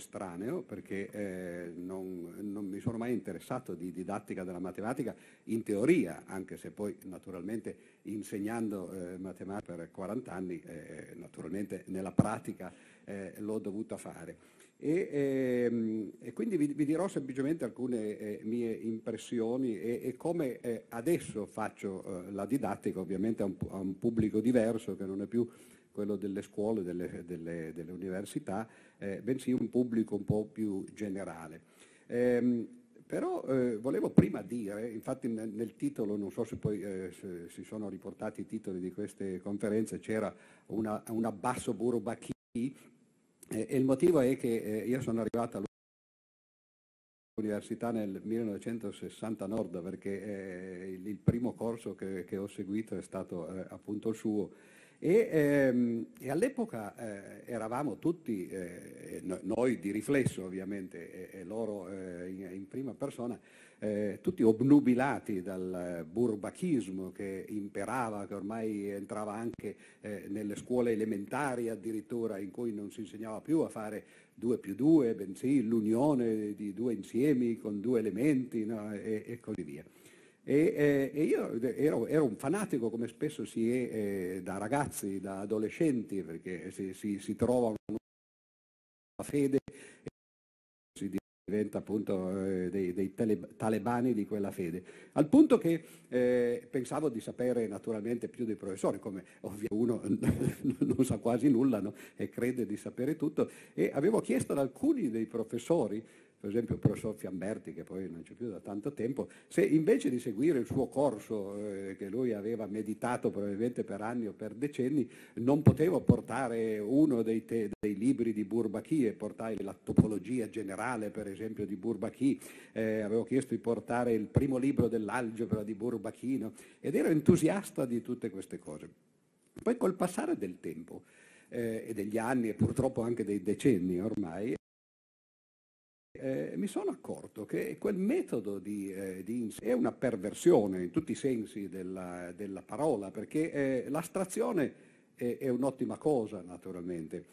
estraneo perché eh, non, non, mi sono mai interessato di didattica della matematica in teoria, anche se poi naturalmente insegnando eh, matematica per 40 anni, eh, naturalmente nella pratica eh, l'ho dovuta fare. E, ehm, e, quindi vi, vi, dirò semplicemente alcune eh, mie impressioni e, e come eh, adesso faccio la didattica, ovviamente a un, a un, pubblico diverso che non è più quello delle scuole, delle, delle, delle università, eh, bensì un pubblico un po' più generale. Ehm, però eh, volevo prima dire, infatti nel, nel, titolo, non so se poi eh, se si sono riportati i titoli di queste conferenze, c'era una, un abbasso Bourbaki e, il motivo è che eh, io sono arrivato all'università nel 1960 Nord perché eh, il, il, primo corso che, che, ho seguito è stato eh, appunto il suo e, ehm, e all'epoca eh, eravamo tutti, eh, noi di riflesso ovviamente, e, e loro eh, in, in, prima persona, eh, tutti obnubilati dal burbachismo che imperava, che ormai entrava anche eh, nelle scuole elementari addirittura, in cui non si insegnava più a fare 2 più 2, bensì l'unione di due insiemi con due elementi no? e, e così via. E, eh, e io ero, ero, un fanatico, come spesso si è eh, da ragazzi, da adolescenti, perché si, si, si trova una fede e si diventa appunto eh, dei, dei tele, talebani di quella fede. Al punto che eh, pensavo di sapere naturalmente più dei professori, come ovvio uno non sa quasi nulla no? e crede di sapere tutto, e avevo chiesto ad alcuni dei professori per esempio il professor Fiamberti, che poi non c'è più da tanto tempo, se invece di seguire il suo corso eh, che lui aveva meditato probabilmente per anni o per decenni, non potevo portare uno dei, te, dei libri di Bourbaki e portare la topologia generale, per esempio, di Bourbaki, eh, avevo chiesto di portare il primo libro dell'algebra di Bourbakino ed ero entusiasta di tutte queste cose. Poi col passare del tempo eh, e degli anni e purtroppo anche dei decenni ormai, eh, mi sono accorto che quel metodo di, eh, di è una perversione in tutti i sensi della, della parola, perché eh, l'astrazione è, è, un'ottima cosa naturalmente,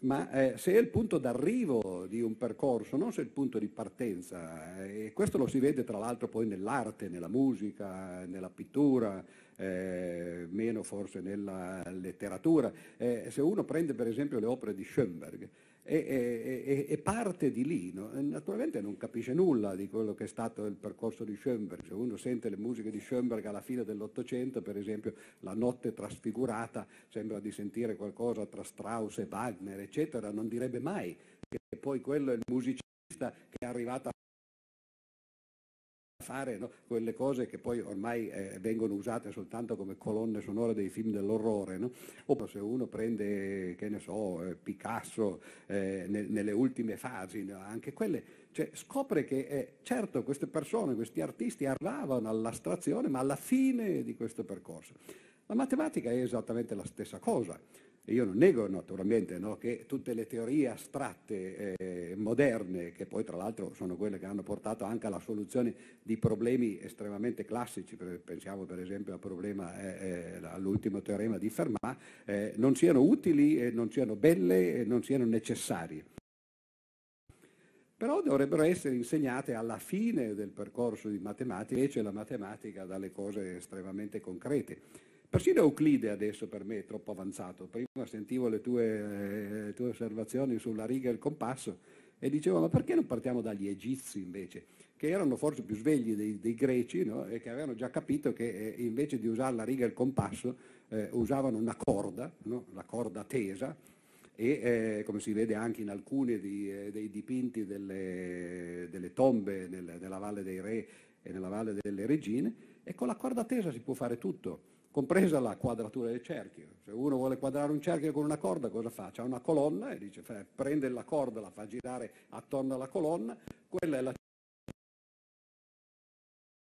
ma eh, se è il punto d'arrivo di un percorso, non se è il punto di partenza, eh, e questo lo si vede tra l'altro poi nell'arte, nella musica, nella pittura, eh, meno forse nella letteratura, se uno prende per esempio le opere di Schoenberg, e, e, e, parte di lì. No? Naturalmente non capisce nulla di quello che è stato il percorso di Schoenberg. Se uno sente le musiche di Schoenberg alla fine dell'Ottocento, per esempio La notte trasfigurata, sembra di sentire qualcosa tra Strauss e Wagner, eccetera, non direbbe mai che poi quello è il musicista che è arrivato a fare no? quelle cose che poi ormai eh, vengono usate soltanto come colonne sonore dei film dell'orrore. No? O se uno prende, che ne so, eh, Picasso eh, ne, nelle ultime fasi, no? anche quelle, cioè, scopre che eh, certo queste persone, questi artisti arrivavano all'astrazione, ma alla fine di questo percorso. La matematica è esattamente la stessa cosa. Io non nego naturalmente no, che tutte le teorie astratte eh, moderne, che poi tra l'altro sono quelle che hanno portato anche alla soluzione di problemi estremamente classici, pensiamo per esempio al problema, eh, eh, all'ultimo teorema di Fermat, eh, non siano utili, non siano belle e non siano necessarie. Però dovrebbero essere insegnate alla fine del percorso di matematica, invece la matematica dalle cose estremamente concrete. Persino Euclide adesso per me è troppo avanzato. Prima sentivo le tue, eh, tue osservazioni sulla riga e il compasso e dicevo ma perché non partiamo dagli egizi invece, che erano forse più svegli dei, dei greci no? e che avevano già capito che eh, invece di usare la riga e il compasso eh, usavano una corda, no? la corda tesa, e eh, come si vede anche in alcuni di, eh, dei dipinti delle, delle tombe nel, nella Valle dei Re e nella Valle delle Regine, e con la corda tesa si può fare tutto compresa la quadratura del cerchio. Se uno vuole quadrare un cerchio con una corda, cosa fa? C'ha una colonna e dice, prende la corda, la fa girare attorno alla colonna, quella è la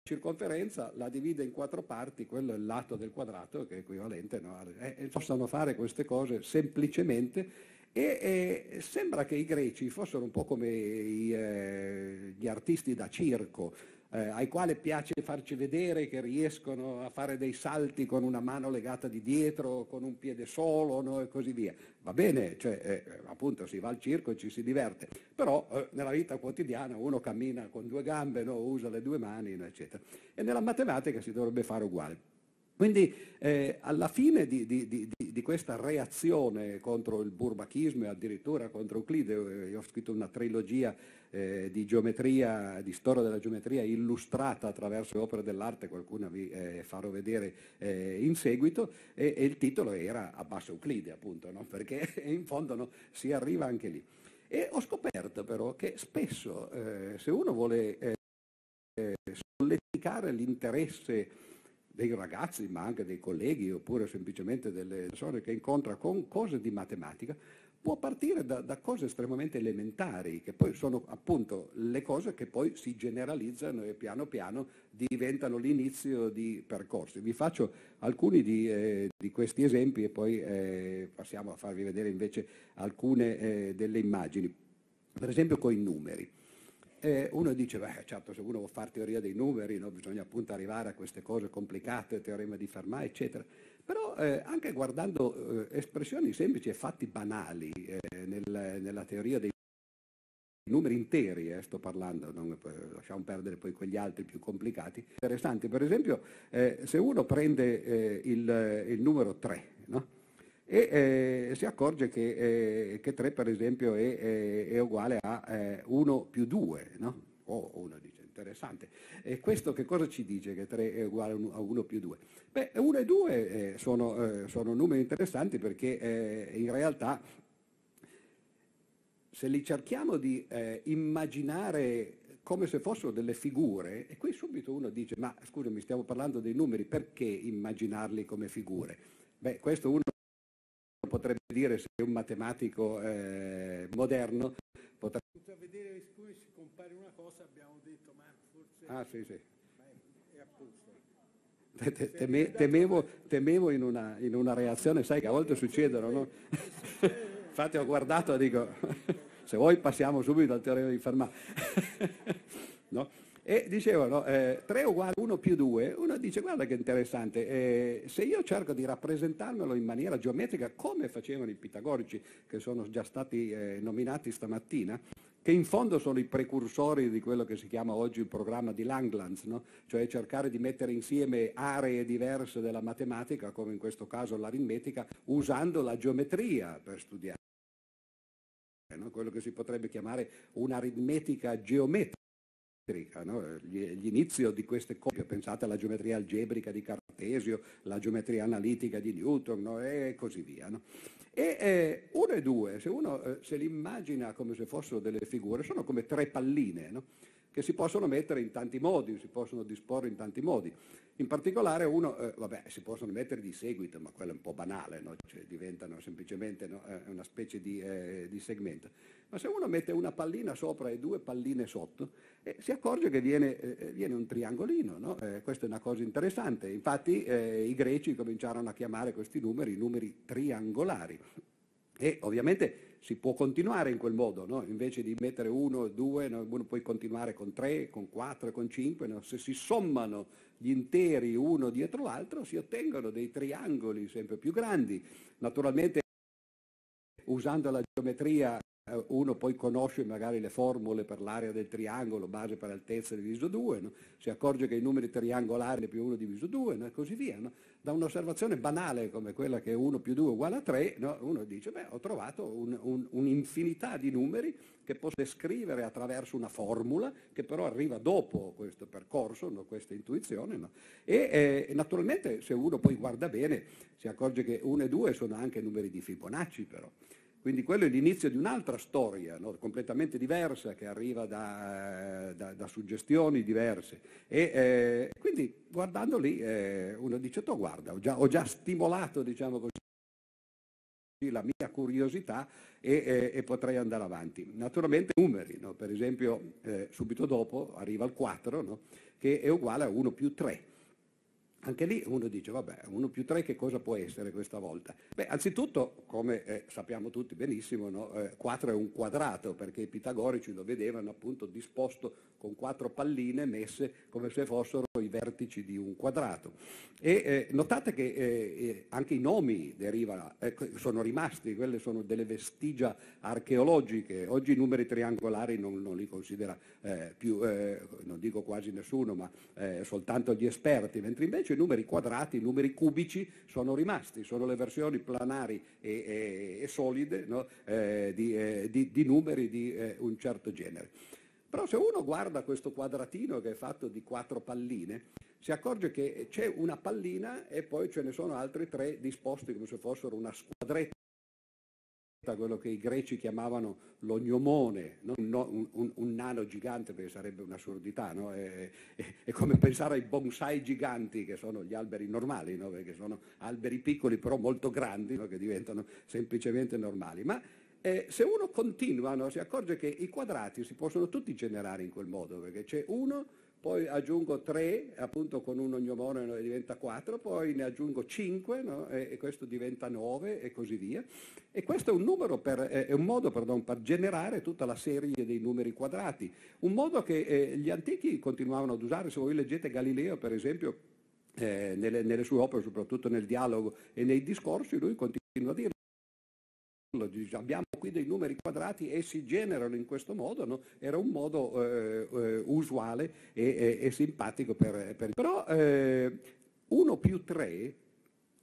circonferenza, la divide in quattro parti, quello è il lato del quadrato che è equivalente. No? E possono fare queste cose semplicemente e, e, sembra che i greci fossero un po' come i, eh, gli artisti da circo, eh, ai quali piace farci vedere che riescono a fare dei salti con una mano legata di dietro, con un piede solo no? e così via. Va bene, cioè, eh, appunto si va al circo e ci si diverte, però eh, nella vita quotidiana uno cammina con due gambe, no? usa le due mani, no? eccetera. E nella matematica si dovrebbe fare uguale. Quindi eh, alla fine di, di, di, di, questa reazione contro il burbachismo e addirittura contro Euclide, eh, io ho scritto una trilogia eh, di geometria, di storia della geometria illustrata attraverso le opere dell'arte, qualcuna vi eh, farò vedere eh, in seguito, e, e, il titolo era Abbasso Euclide appunto, no? perché in fondo no, si arriva anche lì. E ho scoperto però che spesso eh, se uno vuole sollecitare l'interesse dei ragazzi, ma anche dei colleghi, oppure semplicemente delle persone che incontra con cose di matematica, può partire da, da, cose estremamente elementari, che poi sono appunto le cose che poi si generalizzano e piano piano diventano l'inizio di percorsi. Vi faccio alcuni di, eh, di questi esempi e poi eh, passiamo a farvi vedere invece alcune eh, delle immagini. Per esempio con i numeri. Eh, uno dice, beh certo se uno vuole fare teoria dei numeri no, bisogna appunto arrivare a queste cose complicate, teorema di Fermat eccetera, però eh, anche guardando eh, espressioni semplici e fatti banali eh, nel, nella teoria dei numeri interi, eh, sto parlando, non, lasciamo perdere poi quegli altri più complicati, interessanti, per esempio eh, se uno prende il, il numero 3, no? e eh, si accorge che, eh, che, 3 per esempio è, è, è uguale a eh, 1 più 2, no? Oh, uno dice interessante. E questo che cosa ci dice che 3 è uguale a 1 più 2? Beh, 1 e 2 eh, sono, eh, sono, numeri interessanti perché eh, in realtà se li cerchiamo di immaginare come se fossero delle figure, e qui subito uno dice, ma scusami, stiamo parlando dei numeri, perché immaginarli come figure? Beh, questo uno potrebbe dire se è un matematico eh, moderno. Potrebbe... A vedere come si compare una cosa abbiamo detto ma ah, sì, sì. Teme, temevo, temevo in, una, in, una, reazione, sai che a volte succedono, no? Infatti ho guardato e dico, se vuoi passiamo subito al teorema di Fermat. no? E dicevano eh, 3 uguale 1 più 2, uno dice guarda che interessante, eh, se io cerco di rappresentarmelo in maniera geometrica come facevano i pitagorici che sono già stati eh, nominati stamattina, che in fondo sono i precursori di quello che si chiama oggi il programma di Langlands, no? cioè cercare di mettere insieme aree diverse della matematica, come in questo caso l'aritmetica, usando la geometria per studiare. No? quello che si potrebbe chiamare un'aritmetica geometrica no? l'inizio di queste copie, pensate alla geometria algebrica di Cartesio, la geometria analitica di Newton e così via. No? E eh, uno e due, se uno eh, se li immagina come se fossero delle figure, sono come tre palline che si possono mettere in tanti modi, si possono disporre in tanti modi. In particolare uno, eh, vabbè, si possono mettere di seguito, ma quello è un po' banale, no? cioè, diventano semplicemente no? eh, una specie di, eh, di, segmento. Ma se uno mette una pallina sopra e due palline sotto, eh, si accorge che viene, eh, viene un triangolino, no? Eh, questa è una cosa interessante. Infatti i greci cominciarono a chiamare questi numeri numeri triangolari. E ovviamente si può continuare in quel modo, no? invece di mettere uno, due, no? uno può continuare con tre, con quattro, con cinque, no? se si sommano gli interi uno dietro l'altro si ottengono dei triangoli sempre più grandi. Naturalmente usando la geometria eh, uno poi conosce magari le formule per l'area del triangolo, base per altezza diviso 2, no? si accorge che i numeri triangolari più 1 diviso 2 no? e così via. No? Da un'osservazione banale come quella che 1 più 2 è uguale a 3, uno dice, beh, ho trovato un, un, un'infinità di numeri che posso descrivere attraverso una formula che però arriva dopo questo percorso, questa intuizione. E eh, naturalmente se uno poi guarda bene si accorge che 1 e 2 sono anche numeri di Fibonacci però. Quindi quello è l'inizio di un'altra storia, no? completamente diversa, che arriva da, da, da suggestioni diverse. E eh, quindi guardando lì eh, uno dice, oh, guarda, ho già, ho già stimolato diciamo così, la mia curiosità e, e, e, potrei andare avanti. Naturalmente numeri, no? per esempio eh, subito dopo arriva il 4, no? che è uguale a 1 più 3. Anche lì uno dice, vabbè, 1 più 3 che cosa può essere questa volta? Beh, anzitutto, come eh, sappiamo tutti benissimo, no? eh, 4 è un quadrato, perché i pitagorici lo vedevano appunto disposto con quattro palline messe come se fossero vertici di un quadrato. E eh, notate che eh, eh, anche i nomi derivano, ecco, sono rimasti, quelle sono delle vestigia archeologiche. Oggi i numeri triangolari non, non li considera eh, più, non dico quasi nessuno, ma soltanto gli esperti, mentre invece i numeri quadrati, i numeri cubici sono rimasti, sono le versioni planari e, e, e solide no? eh, di, eh, di, di, numeri di eh, un certo genere. Però se uno guarda questo quadratino che è fatto di quattro palline, si accorge che c'è una pallina e poi ce ne sono altri tre disposti come se fossero una squadretta quello che i greci chiamavano l'ognomone, no? un, un, un, nano gigante, perché sarebbe un'assurdità, no? è, è, è, come pensare ai bonsai giganti, che sono gli alberi normali, no? perché sono alberi piccoli però molto grandi, che diventano semplicemente normali. Ma eh, se uno continua, si accorge che i quadrati si possono tutti generare in quel modo, perché c'è uno poi aggiungo 3, appunto con un ognomone no, diventa 4, poi ne aggiungo 5 no, e, e, questo diventa 9 e così via. E questo è un, per, è un modo perdon, per generare tutta la serie dei numeri quadrati, un modo che eh, gli antichi continuavano ad usare, se voi leggete Galileo per esempio, eh, nelle, nelle sue opere, soprattutto nel dialogo e nei discorsi, lui continua a dire abbiamo qui dei numeri quadrati e si generano in questo modo, no? era un modo eh, eh, usuale e, e, e, simpatico per... per... Però 1 eh, più 3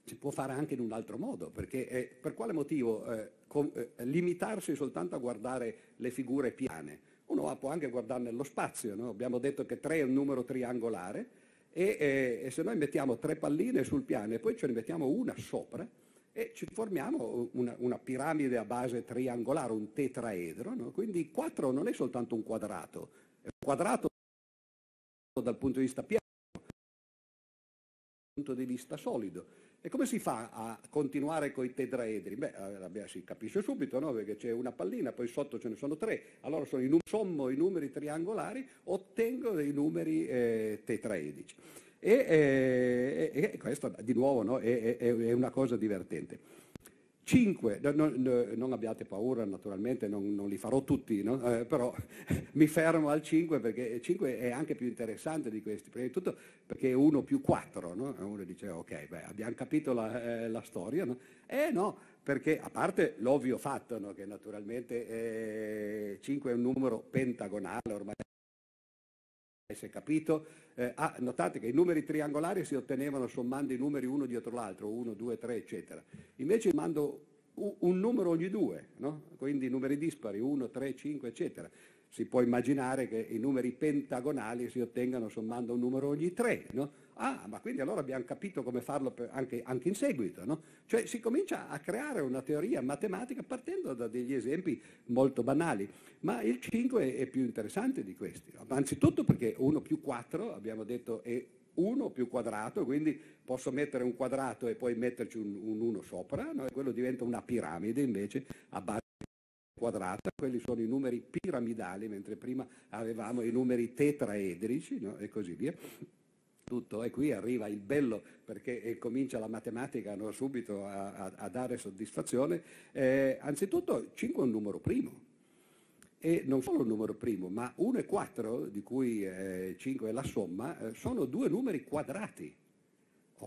si può fare anche in un altro modo, perché eh, per quale motivo eh, con, eh, limitarsi soltanto a guardare le figure piane? Uno può anche guardare nello spazio, no? abbiamo detto che 3 è un numero triangolare e, e se noi mettiamo tre palline sul piano e poi ce ne mettiamo una sopra, e ci formiamo una, una, piramide a base triangolare, un tetraedro, no? quindi 4 non è soltanto un quadrato, è un quadrato dal punto di vista piano, dal punto di vista solido. E come si fa a continuare con i tetraedri? Beh, eh, si capisce subito, no? perché c'è una pallina, poi sotto ce ne sono tre, allora sono i, sommo i numeri triangolari, ottengo dei numeri eh, tetraedici. E, e, e questo di nuovo no, è, è, è, una cosa divertente. 5, no, no, non abbiate paura naturalmente, non, non li farò tutti, eh, però mi fermo al 5 perché 5 è anche più interessante di questi, prima di tutto perché è 1 più 4, uno dice ok, beh, abbiamo capito la, eh, la storia, eh no, perché a parte l'ovvio fatto che naturalmente 5 eh, è un numero pentagonale, ormai si è capito, eh, ah, notate che i numeri triangolari si ottenevano sommando i numeri uno dietro l'altro, 1, 2, 3, eccetera. Invece mando un numero ogni due, no? quindi numeri dispari, 1, 3, 5, eccetera si può immaginare che i numeri pentagonali si ottengano sommando un numero ogni tre, no? Ah, ma quindi allora abbiamo capito come farlo anche, anche, in seguito, no? Cioè si comincia a creare una teoria matematica partendo da degli esempi molto banali, ma il 5 è, è più interessante di questi. Anzitutto perché 1 più 4, abbiamo detto, è 1 più quadrato, quindi posso mettere un quadrato e poi metterci un, un 1 sopra, no? e quello diventa una piramide invece a base quadrata, quelli sono i numeri piramidali, mentre prima avevamo i numeri tetraedrici no? e così via. Tutto, e qui arriva il bello perché comincia la matematica no, subito a, a, a, dare soddisfazione. Eh, anzitutto 5 è un numero primo, e non solo un numero primo, ma 1 e 4, di cui eh, 5 è la somma, eh, sono due numeri quadrati.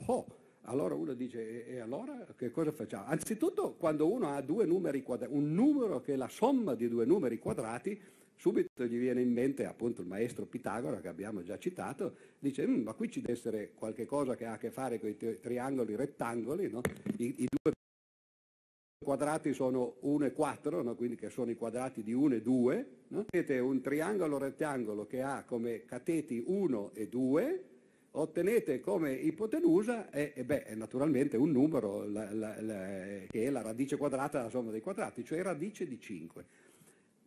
Oh, allora uno dice, e, allora che cosa facciamo? Anzitutto quando uno ha due numeri quadrati, un numero che è la somma di due numeri quadrati, subito gli viene in mente appunto il maestro Pitagora che abbiamo già citato, dice mm, ma qui ci deve essere qualche cosa che ha a che fare con i triangoli rettangoli, no? I, I, due quadrati sono 1 e 4, no? quindi che sono i quadrati di 1 e 2, no? avete un triangolo rettangolo che ha come cateti 1 e 2, ottenete come ipotenusa e, e beh, è naturalmente un numero la, la, la, che è la radice quadrata della somma dei quadrati, cioè radice di 5.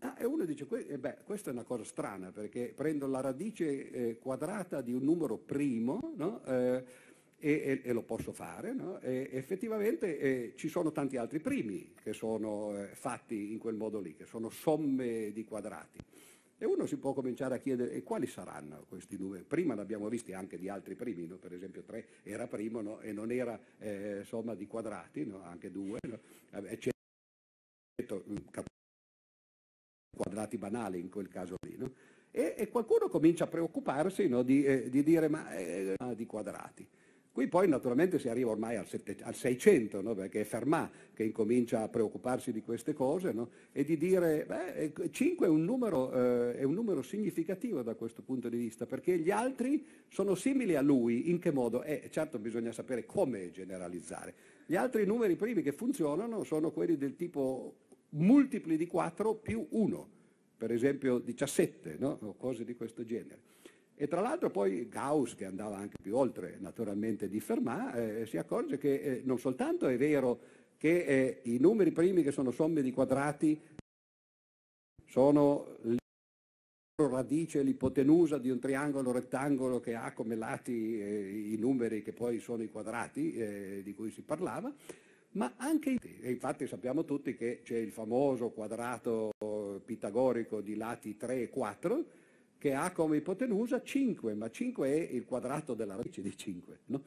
Ah, e uno dice, eh beh, questa è una cosa strana perché prendo la radice eh, quadrata di un numero primo no? eh, e, e, lo posso fare, no? effettivamente eh, ci sono tanti altri primi che sono eh, fatti in quel modo lì, che sono somme di quadrati. E uno si può cominciare a chiedere quali saranno questi numeri. Prima ne abbiamo visti anche di altri primi, no? per esempio 3 era primo no? e non era eh, somma di quadrati, no? anche 2, eccetera, quadrati banali in quel caso lì. E, e, qualcuno comincia a preoccuparsi di, eh, di, dire ma eh, di quadrati. Qui poi naturalmente si arriva ormai al, 7, al 600, no? perché è Fermat che incomincia a preoccuparsi di queste cose no? e di dire beh, 5 è un, numero, eh, è un, numero, significativo da questo punto di vista, perché gli altri sono simili a lui, in che modo? Eh, certo bisogna sapere come generalizzare. Gli altri numeri primi che funzionano sono quelli del tipo multipli di 4 più 1, per esempio 17, no? o cose di questo genere. E tra l'altro poi Gauss, che andava anche più oltre naturalmente di Fermat, eh, si accorge che eh, non soltanto è vero che eh, i numeri primi che sono somme di quadrati sono radice, l'ipotenusa di un triangolo rettangolo che ha come lati eh, i numeri che poi sono i quadrati eh, di cui si parlava, ma anche, e infatti sappiamo tutti che c'è il famoso quadrato pitagorico di lati 3 e 4, che ha come ipotenusa 5, ma 5 è il quadrato della radice di 5. No?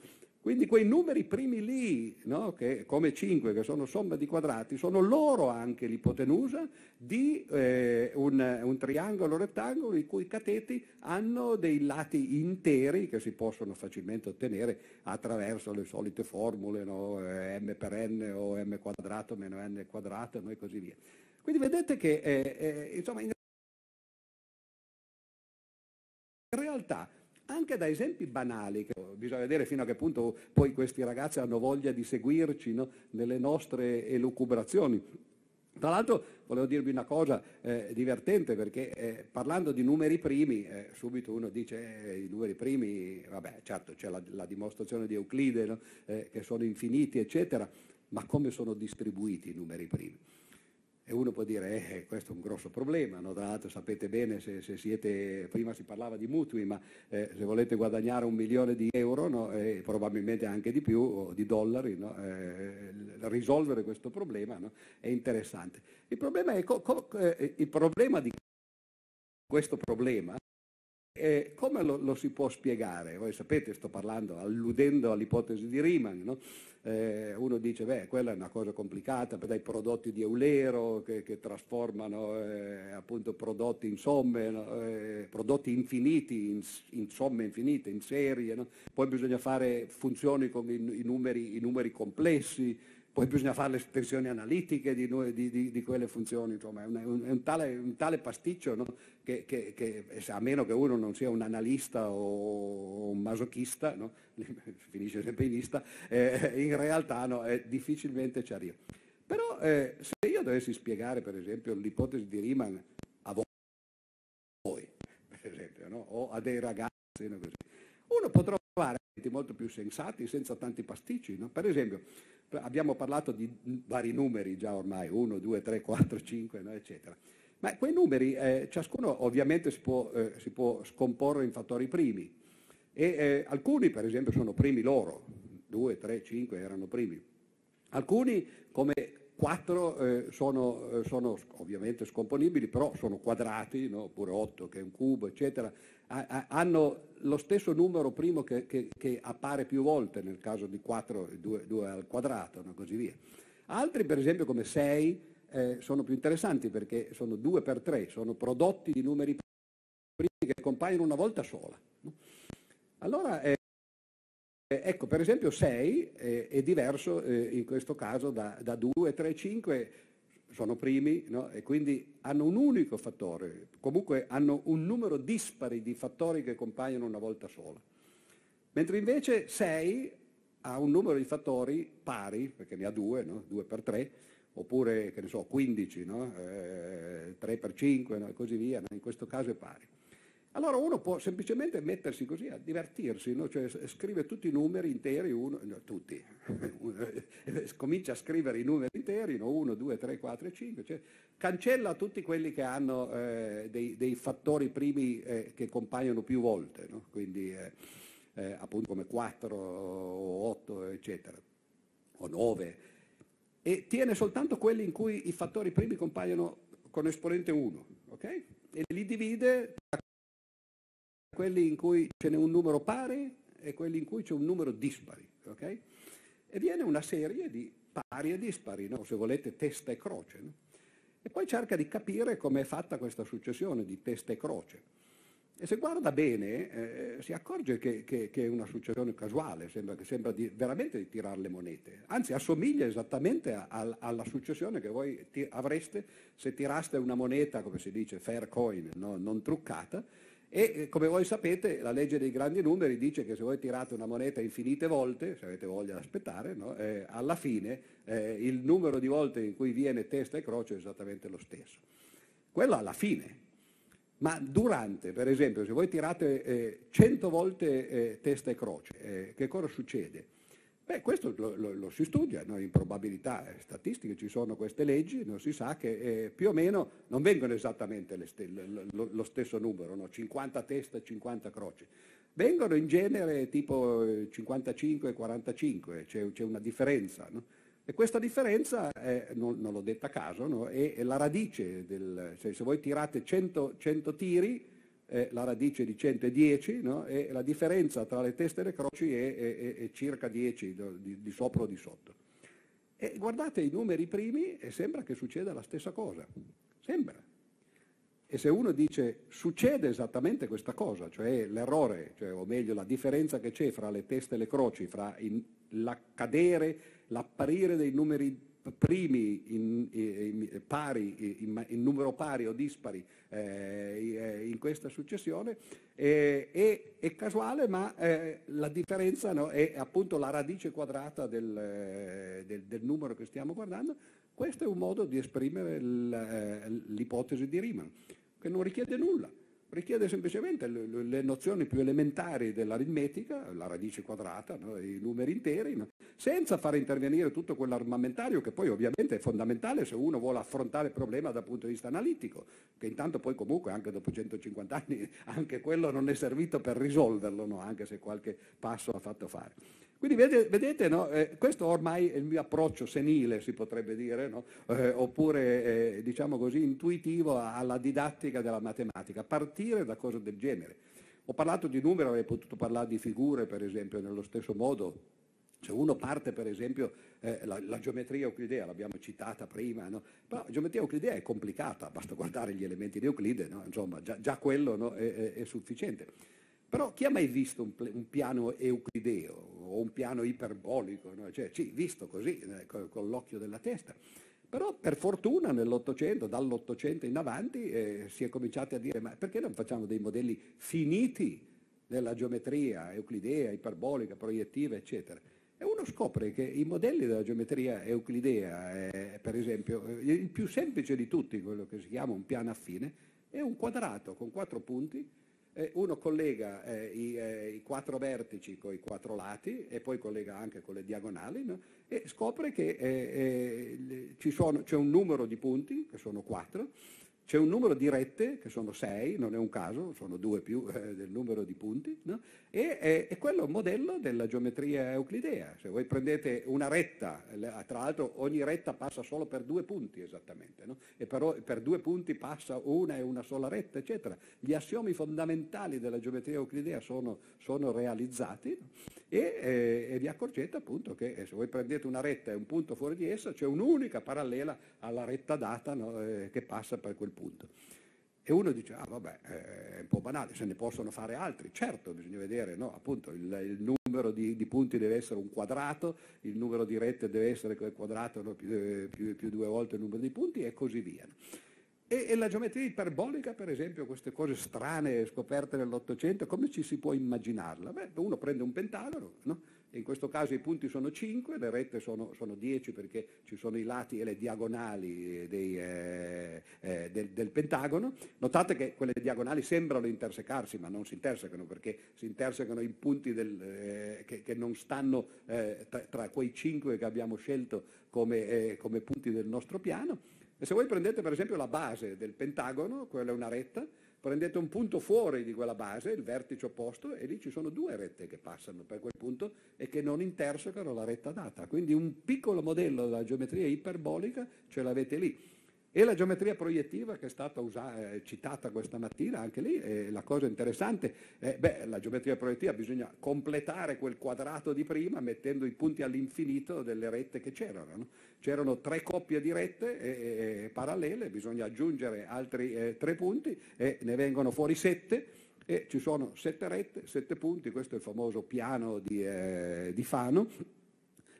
Quindi quei numeri primi lì, no? che, come 5, che sono somma di quadrati, sono loro anche l'ipotenusa di eh, un, un, triangolo rettangolo i cui cateti hanno dei lati interi che si possono facilmente ottenere attraverso le solite formule, no? eh, m per n o m quadrato meno n quadrato e così via. Quindi vedete che eh, eh insomma, in In realtà, anche da esempi banali, bisogna vedere fino a che punto poi questi ragazzi hanno voglia di seguirci no? nelle nostre elucubrazioni. Tra l'altro volevo dirvi una cosa eh, divertente perché eh, parlando di numeri primi, eh, subito uno dice eh, i numeri primi, vabbè certo c'è la, la dimostrazione di Euclide no? Eh, che sono infiniti eccetera, ma come sono distribuiti i numeri primi? E uno può dire, eh, questo è un grosso problema, no? tra l'altro sapete bene se, se, siete, prima si parlava di mutui, ma eh, se volete guadagnare un milione di euro, no? e probabilmente anche di più, o di dollari, no? eh, risolvere questo problema è interessante. Il problema, è, co- co- eh, il problema di questo problema e come lo, lo, si può spiegare? Voi sapete, sto parlando, alludendo all'ipotesi di Riemann, no? eh, uno dice, beh, quella è una cosa complicata, dai prodotti di Eulero che, che trasformano eh, appunto prodotti in somme, no? eh, prodotti infiniti, in, in, somme infinite, in serie, no? poi bisogna fare funzioni con i, i, numeri, i numeri complessi, poi bisogna fare le espressioni analitiche di, di, di, di quelle funzioni, insomma è un, è un, tale, un tale, pasticcio no? che, che, che, a meno che uno non sia un analista o un masochista, no? finisce sempre in lista, eh, in realtà no, eh, difficilmente ci arriva. Però eh, se io dovessi spiegare per esempio l'ipotesi di Riemann a voi, per esempio, o a dei ragazzi, uno può trovare molto più sensati senza tanti pasticci. No? Per esempio, abbiamo parlato di vari numeri già ormai, 1, 2, 3, 4, 5, no? eccetera. Ma quei numeri, eh, ciascuno ovviamente si può, eh, si può, scomporre in fattori primi e eh, alcuni per esempio sono primi loro, 2, 3, 5 erano primi. Alcuni come 4 eh, sono, eh, sono, ovviamente scomponibili, però sono quadrati, no? oppure 8 che è un cubo, eccetera hanno lo stesso numero primo che, che, che, appare più volte nel caso di 4, 2, 2 al quadrato, no? così via. Altri, per esempio, come 6, eh, sono più interessanti perché sono 2 per 3, sono prodotti di numeri primi che compaiono una volta sola. No? Allora, eh, ecco, per esempio 6 eh, è diverso eh, in questo caso da, da 2, 3, 5, sono primi no? e quindi hanno un unico fattore, comunque hanno un numero dispari di fattori che compaiono una volta sola. Mentre invece 6 ha un numero di fattori pari, perché ne ha due, no? 2 per 3, oppure che ne so, 15, no? eh, 3 per 5 no? e così via, in questo caso è pari. Allora uno può semplicemente mettersi così a divertirsi, no? cioè scrive tutti i numeri interi, uno, no, tutti, comincia a scrivere i numeri interi, 1, 2, 3, 4 5, cioè cancella tutti quelli che hanno eh, dei, dei, fattori primi eh, che compaiono più volte, no? quindi eh, eh appunto come 4 o 8 eccetera, o 9, e tiene soltanto quelli in cui i fattori primi compaiono con esponente 1, ok? e li divide quelli in cui ce n'è un numero pari e quelli in cui c'è un numero dispari. Okay? E viene una serie di pari e dispari, no? se volete testa e croce. No? E poi cerca di capire come è fatta questa successione di testa e croce. E se guarda bene eh, si accorge che, che, che, è una successione casuale, sembra, che sembra di, veramente di tirare le monete, anzi assomiglia esattamente a, a, alla successione che voi ti, avreste se tiraste una moneta, come si dice, fair coin, no? non truccata, e eh, come voi sapete la legge dei grandi numeri dice che se voi tirate una moneta infinite volte, se avete voglia di aspettare, no? eh, alla fine eh, il numero di volte in cui viene testa e croce è esattamente lo stesso. Quello alla fine, ma durante, per esempio, se voi tirate eh, 100 volte eh, testa e croce, eh, che cosa succede? Beh, questo lo, lo, lo si studia, no? in probabilità statistiche ci sono queste leggi, non si sa che eh, più o meno non vengono esattamente st- lo, lo, stesso numero, no? 50 teste e 50 croci, vengono in genere tipo 55 e 45, c'è, c'è una differenza. No? E questa differenza, è, non, non, l'ho detta a caso, no? è, è, la radice, del, cioè se voi tirate 100, 100 tiri, eh, la radice di 110 no? e la differenza tra le teste e le croci è, è, è circa 10 di, di, sopra o di sotto. E guardate i numeri primi e sembra che succeda la stessa cosa, sembra. E se uno dice succede esattamente questa cosa, cioè l'errore, cioè, o meglio la differenza che c'è fra le teste e le croci, fra l'accadere, l'apparire dei numeri primi in, in, pari, in, in, numero pari o dispari eh, in questa successione, eh, è, è, casuale, ma eh, la differenza no, è appunto la radice quadrata del, eh, del, del, numero che stiamo guardando. Questo è un modo di esprimere eh, l'ipotesi di Riemann, che non richiede nulla richiede semplicemente le, le, nozioni più elementari dell'aritmetica, la radice quadrata, no? i numeri interi, no? senza far intervenire tutto quell'armamentario che poi ovviamente è fondamentale se uno vuole affrontare il problema dal punto di vista analitico, che intanto poi comunque anche dopo 150 anni anche quello non è servito per risolverlo, no? anche se qualche passo ha fatto fare. Quindi vedete, no? eh, questo ormai è il mio approccio senile, si potrebbe dire, no? eh, oppure eh, diciamo così intuitivo alla didattica della matematica, partire da cose del genere. Ho parlato di numeri, avrei potuto parlare di figure, per esempio, nello stesso modo. Se uno parte, per esempio, eh, la, la, geometria euclidea, l'abbiamo citata prima, no? però la geometria euclidea è complicata, basta guardare gli elementi di Euclide, insomma, già, già quello è, è, è sufficiente. Però chi ha mai visto un, un piano euclideo o un piano iperbolico? No? Cioè, sì, visto così, eh, con, con, l'occhio della testa. Però per fortuna nell'Ottocento, dall'Ottocento in avanti, eh, si è cominciato a dire ma perché non facciamo dei modelli finiti della geometria euclidea, iperbolica, proiettiva, eccetera. E uno scopre che i modelli della geometria euclidea, eh, per esempio, eh, il più semplice di tutti, quello che si chiama un piano affine, è un quadrato con quattro punti eh, uno collega eh, i, eh, i, quattro vertici con i quattro lati e poi collega anche con le diagonali no? e scopre che eh, eh, c'è un numero di punti, che sono quattro, c'è un numero di rette, che sono sei, non è un caso, sono due più eh, del numero di punti, no? e, quello è un modello della geometria euclidea. Se voi prendete una retta, tra l'altro ogni retta passa solo per due punti esattamente, no? e però per due punti passa una e una sola retta, eccetera. Gli assiomi fondamentali della geometria euclidea sono, sono realizzati e, eh, e, vi accorgete appunto che eh, se voi prendete una retta e un punto fuori di essa, c'è un'unica parallela alla retta data no? Eh, che passa per quel punto. E uno dice, ah vabbè, è un po' banale, se ne possono fare altri. Certo, bisogna vedere, no? appunto, il, il numero di, di, punti deve essere un quadrato, il numero di rette deve essere quel quadrato no? più, eh, più, più, due volte il numero di punti e così via. E, e, la geometria iperbolica, per esempio, queste cose strane scoperte nell'Ottocento, come ci si può immaginarla? Beh, uno prende un pentagono, no? in questo caso i punti sono 5, le rette sono, sono 10 perché ci sono i lati e le diagonali dei, eh, eh, del, del, pentagono. Notate che quelle diagonali sembrano intersecarsi, ma non si intersecano perché si intersecano i punti del, eh, che, che, non stanno eh, tra, tra, quei 5 che abbiamo scelto come, eh, come punti del nostro piano. E se voi prendete per esempio la base del pentagono, quella è una retta, prendete un punto fuori di quella base, il vertice opposto, e lì ci sono due rette che passano per quel punto e che non intersecano la retta data. Quindi un piccolo modello della geometria iperbolica ce l'avete lì. E la geometria proiettiva che è stata usata, eh, citata questa mattina, anche lì è la cosa interessante, eh, beh, la geometria proiettiva bisogna completare quel quadrato di prima mettendo i punti all'infinito delle rette che c'erano. No? C'erano tre coppie di rette eh, eh parallele, bisogna aggiungere altri eh, tre punti e ne vengono fuori sette e ci sono sette rette, sette punti, questo è il famoso piano di, eh, di Fano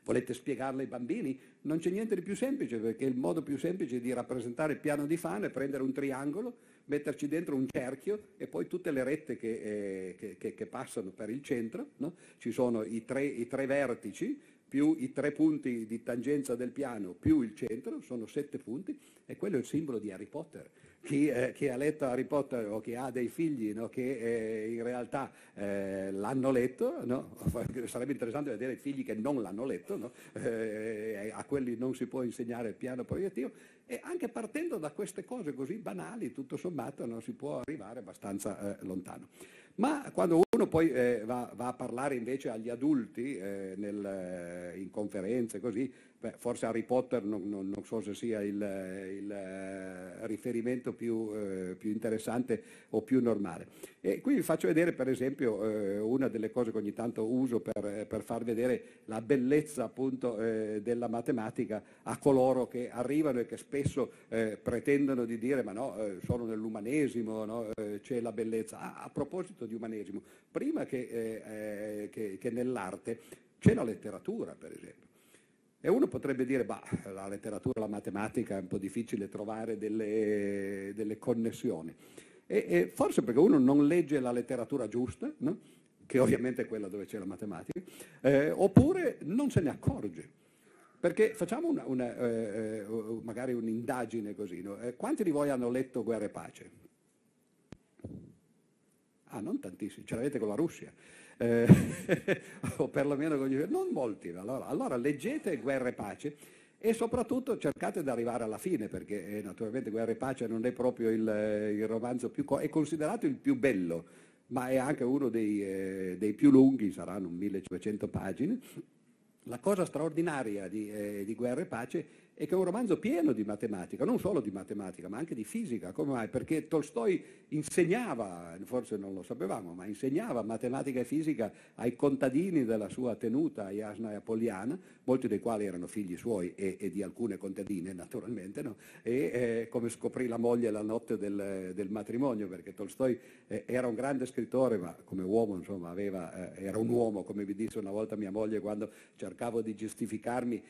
Volete spiegarlo ai bambini? Non c'è niente di più semplice perché il modo più semplice di rappresentare il piano di Fano è prendere un triangolo, metterci dentro un cerchio e poi tutte le rette che, eh, che, che passano per il centro. No? Ci sono i tre, i tre vertici più i tre punti di tangenza del piano più il centro, sono sette punti e quello è il simbolo di Harry Potter chi, eh, chi, ha letto Harry Potter o chi ha dei figli no, che eh, in realtà eh, l'hanno letto, no? sarebbe interessante vedere i figli che non l'hanno letto, no? Eh, a quelli non si può insegnare il piano proiettivo e anche partendo da queste cose così banali, tutto sommato, si può arrivare abbastanza eh, lontano. Ma quando uno poi eh, va, va, a parlare invece agli adulti nel, in conferenze così, Beh, forse Harry Potter non, non, non, so se sia il, il eh, riferimento più, eh, più, interessante o più normale. E qui vi faccio vedere per esempio eh, una delle cose che ogni tanto uso per, per far vedere la bellezza appunto eh, della matematica a coloro che arrivano e che spesso eh, pretendono di dire ma no, eh, sono nell'umanesimo, no, c'è la bellezza. Ah, a proposito di umanesimo, prima che, che, che nell'arte c'è la letteratura per esempio. E uno potrebbe dire, bah, la letteratura, la matematica è un po' difficile trovare delle, delle connessioni. E, e, forse perché uno non legge la letteratura giusta, no? che ovviamente è quella dove c'è la matematica, eh, oppure non se ne accorge. Perché facciamo una, una, eh, eh magari un'indagine così. No? Eh, quanti di voi hanno letto Guerra e Pace? Ah, non tantissimi, ce l'avete con la Russia eh, o perlomeno non molti. Allora, allora leggete Guerra e Pace e soprattutto cercate di arrivare alla fine perché eh, naturalmente Guerra e Pace non è proprio il, il romanzo più... è considerato il più bello ma è anche uno dei, eh, dei più lunghi, saranno 1500 pagine. La cosa straordinaria di, eh, di Guerra e Pace e che è un romanzo pieno di matematica, non solo di matematica, ma anche di fisica. Come mai? Perché Tolstoi insegnava, forse non lo sapevamo, ma insegnava matematica e fisica ai contadini della sua tenuta a Jasna e a Poliana, molti dei quali erano figli suoi e, e di alcune contadine naturalmente, no? e eh, come scoprì la moglie la notte del, del matrimonio, perché Tolstoi eh, era un grande scrittore, ma come uomo insomma aveva, eh, era un uomo, come vi disse una volta mia moglie quando cercavo di giustificarmi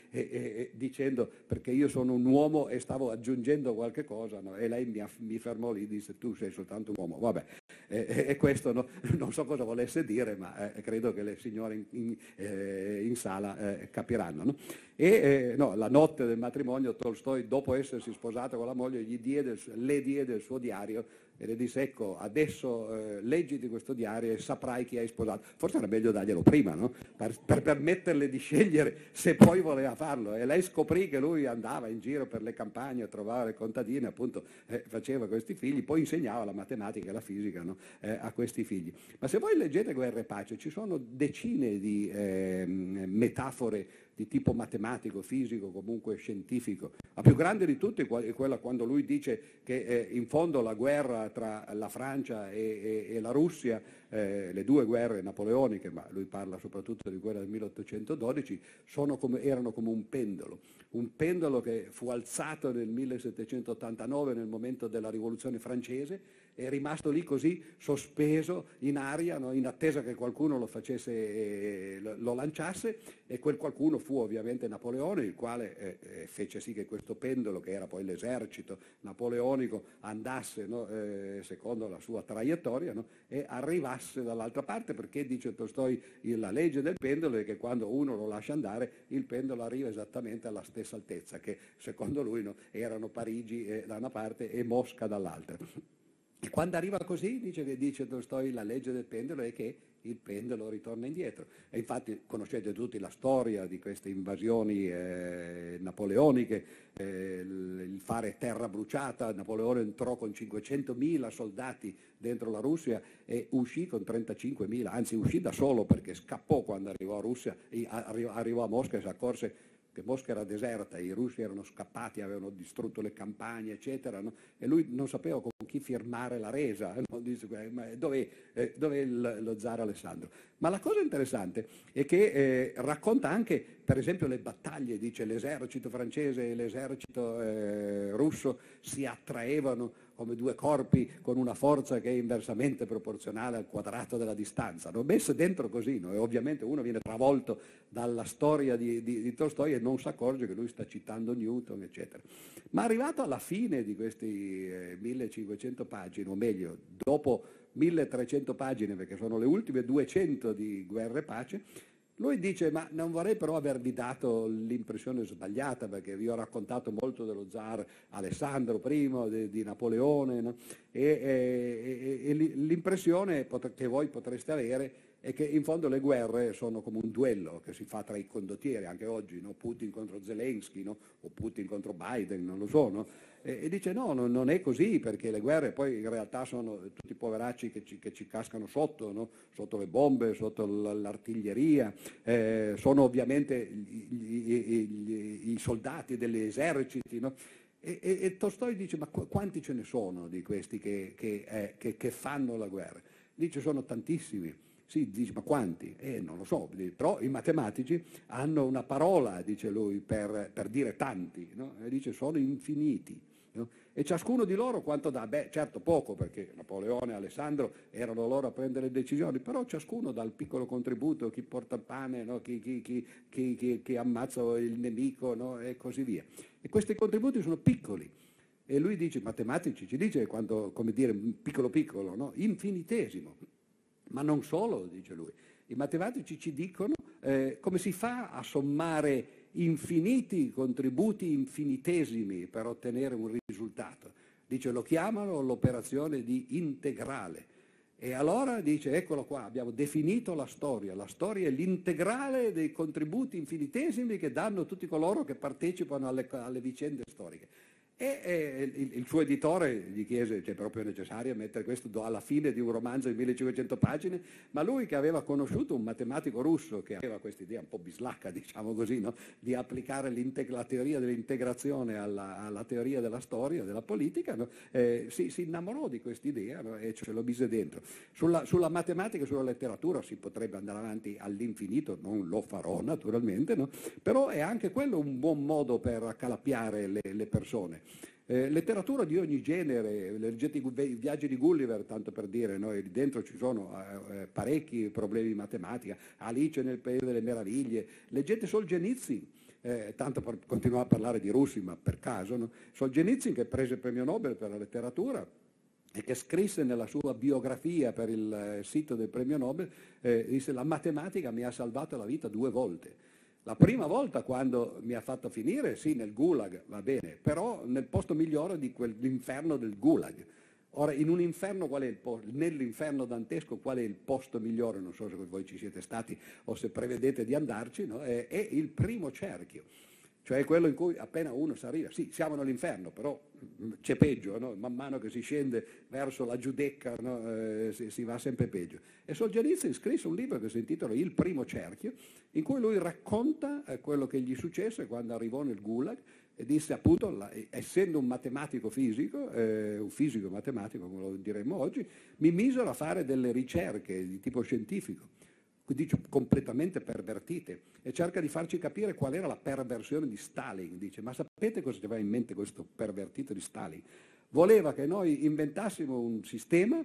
dicendo perché io sono un uomo e stavo aggiungendo qualche cosa, no? e lei mi, mi, fermò lì e disse tu sei soltanto un uomo. Vabbè, e, e questo no? non so cosa volesse dire, ma eh, credo che le signore in, in, eh, in sala eh, capiranno. No? E eh, la notte del matrimonio Tolstoi, dopo essersi sposato con la moglie, diede, le diede il suo diario e le disse ecco adesso eh, leggiti questo diario e saprai chi hai sposato. Forse era meglio darglielo prima, no? per, per, permetterle di scegliere se poi voleva farlo. E lei scoprì che lui andava in giro per le campagne a trovare le contadine, appunto eh, faceva questi figli, poi insegnava la matematica e la fisica no? eh, a questi figli. Ma se voi leggete Guerra e Pace ci sono decine di ehm, metafore di tipo matematico, fisico, comunque scientifico. La più grande di tutte è quella quando lui dice che eh, in fondo la guerra tra la Francia e, e, e la Russia, eh, le due guerre napoleoniche, ma lui parla soprattutto di quella del 1812, come, erano come un pendolo. Un pendolo che fu alzato nel 1789 nel momento della rivoluzione francese è rimasto lì così sospeso in aria, no? in attesa che qualcuno lo, facesse, eh, lo lanciasse e quel qualcuno fu ovviamente Napoleone, il quale eh, eh, fece sì che questo pendolo, che era poi l'esercito napoleonico, andasse no? eh, secondo la sua traiettoria no? e arrivasse dall'altra parte, perché dice Tolstoi la legge del pendolo è che quando uno lo lascia andare il pendolo arriva esattamente alla stessa altezza, che secondo lui erano Parigi eh, da una parte e Mosca dall'altra. E quando arriva così, dice, dice Tolstoi, la legge del pendolo è che il pendolo ritorna indietro. E infatti conoscete tutti la storia di queste invasioni eh, napoleoniche, eh, il fare terra bruciata, Napoleone entrò con 500.000 soldati dentro la Russia e uscì con 35.000, anzi uscì da solo perché scappò quando arrivò a Russia, arrivò a Mosca e si accorse che Mosca era deserta, i russi erano scappati, avevano distrutto le campagne, eccetera, no? e lui non sapeva con chi firmare la resa, no? Dice, dove, eh, dove il, lo zar Alessandro. Ma la cosa interessante è che eh, racconta anche, per esempio, le battaglie, dice l'esercito francese e l'esercito eh, russo si attraevano come due corpi con una forza che è inversamente proporzionale al quadrato della distanza. L'ho messo dentro così, no? e ovviamente uno viene travolto dalla storia di, di, di Tolstoi e non si accorge che lui sta citando Newton, eccetera. Ma arrivato alla fine di questi eh, 1500 pagine, o meglio, dopo 1300 pagine, perché sono le ultime 200 di Guerra e Pace, lui dice, ma non vorrei però avervi dato l'impressione sbagliata, perché vi ho raccontato molto dello zar Alessandro I, di, di Napoleone, no? e, e, e, e l'impressione che voi potreste avere è che in fondo le guerre sono come un duello che si fa tra i condottieri, anche oggi, no? Putin contro Zelensky no? o Putin contro Biden, non lo so. E, dice no, no, non è così perché le guerre poi in realtà sono tutti i poveracci che ci, che ci cascano sotto, no? sotto le bombe, sotto l'artiglieria, eh, sono ovviamente i, soldati degli eserciti. No? E, e, e, Tolstoi dice ma quanti ce ne sono di questi che, che, eh, che fanno la guerra? Dice sono tantissimi. Sì, dice, ma quanti? Eh, non lo so, però i matematici hanno una parola, dice lui, per, per dire tanti, no? e dice sono infiniti. No? E ciascuno di loro quanto dà? Beh, certo poco, perché Napoleone e Alessandro erano loro a prendere decisioni, però ciascuno dà il piccolo contributo, chi porta il pane, no? chi, chi, chi, chi, ammazza il nemico no? e così via. E questi contributi sono piccoli. E lui dice, matematici ci dice quando, come dire, piccolo piccolo, no? infinitesimo. Ma non solo, dice lui. I matematici ci dicono eh, come si fa a sommare infiniti contributi infinitesimi per ottenere un risultato. Dice, lo chiamano l'operazione di integrale. E allora dice, eccolo qua, abbiamo definito la storia. La storia è l'integrale dei contributi infinitesimi che danno tutti coloro che partecipano alle, alle vicende storiche. E, il, suo editore gli chiese se è proprio necessario mettere questo alla fine di un romanzo di 1500 pagine, ma lui che aveva conosciuto un matematico russo che aveva questa idea un po' bislacca, diciamo così, no? di applicare la teoria dell'integrazione alla, alla, teoria della storia, della politica, no? eh, si, si, innamorò di questa idea no? e ce lo mise dentro. Sulla, sulla, matematica e sulla letteratura si potrebbe andare avanti all'infinito, non lo farò naturalmente, però è anche quello un buon modo per accalappiare le, le persone. Eh, letteratura di ogni genere, leggete i viaggi di Gulliver, tanto per dire, no? dentro ci sono eh, eh, parecchi problemi di matematica, Alice nel Paese delle Meraviglie, leggete Solzhenitsyn, eh, tanto per continuare a parlare di russi, ma per caso, no? Solzhenitsyn che prese il premio Nobel per la letteratura, e che scrisse nella sua biografia per il eh, sito del premio Nobel, eh, disse la matematica mi ha salvato la vita due volte. La prima volta quando mi ha fatto finire, sì, nel gulag, va bene, però nel posto migliore di quell'inferno del gulag. Ora, in un inferno qual è il posto? Nell'inferno dantesco qual è il posto migliore? Non so se voi ci siete stati o se prevedete di andarci, no? è, è il primo cerchio cioè quello in cui appena uno si arriva, sì, siamo nell'inferno, però mm, c'è peggio, no? man mano che si scende verso la giudecca no? eh, si, si, va sempre peggio. E Solzhenitsyn scrisse un libro che si intitola Il primo cerchio, in cui lui racconta eh, quello che gli successe quando arrivò nel Gulag e disse appunto, la, essendo un matematico fisico, eh, un fisico matematico come lo diremmo oggi, mi misero a fare delle ricerche di tipo scientifico dice completamente pervertite, e cerca di farci capire qual era la perversione di Stalin. Dice, ma sapete cosa aveva in mente questo pervertito di Stalin? Voleva che noi inventassimo un sistema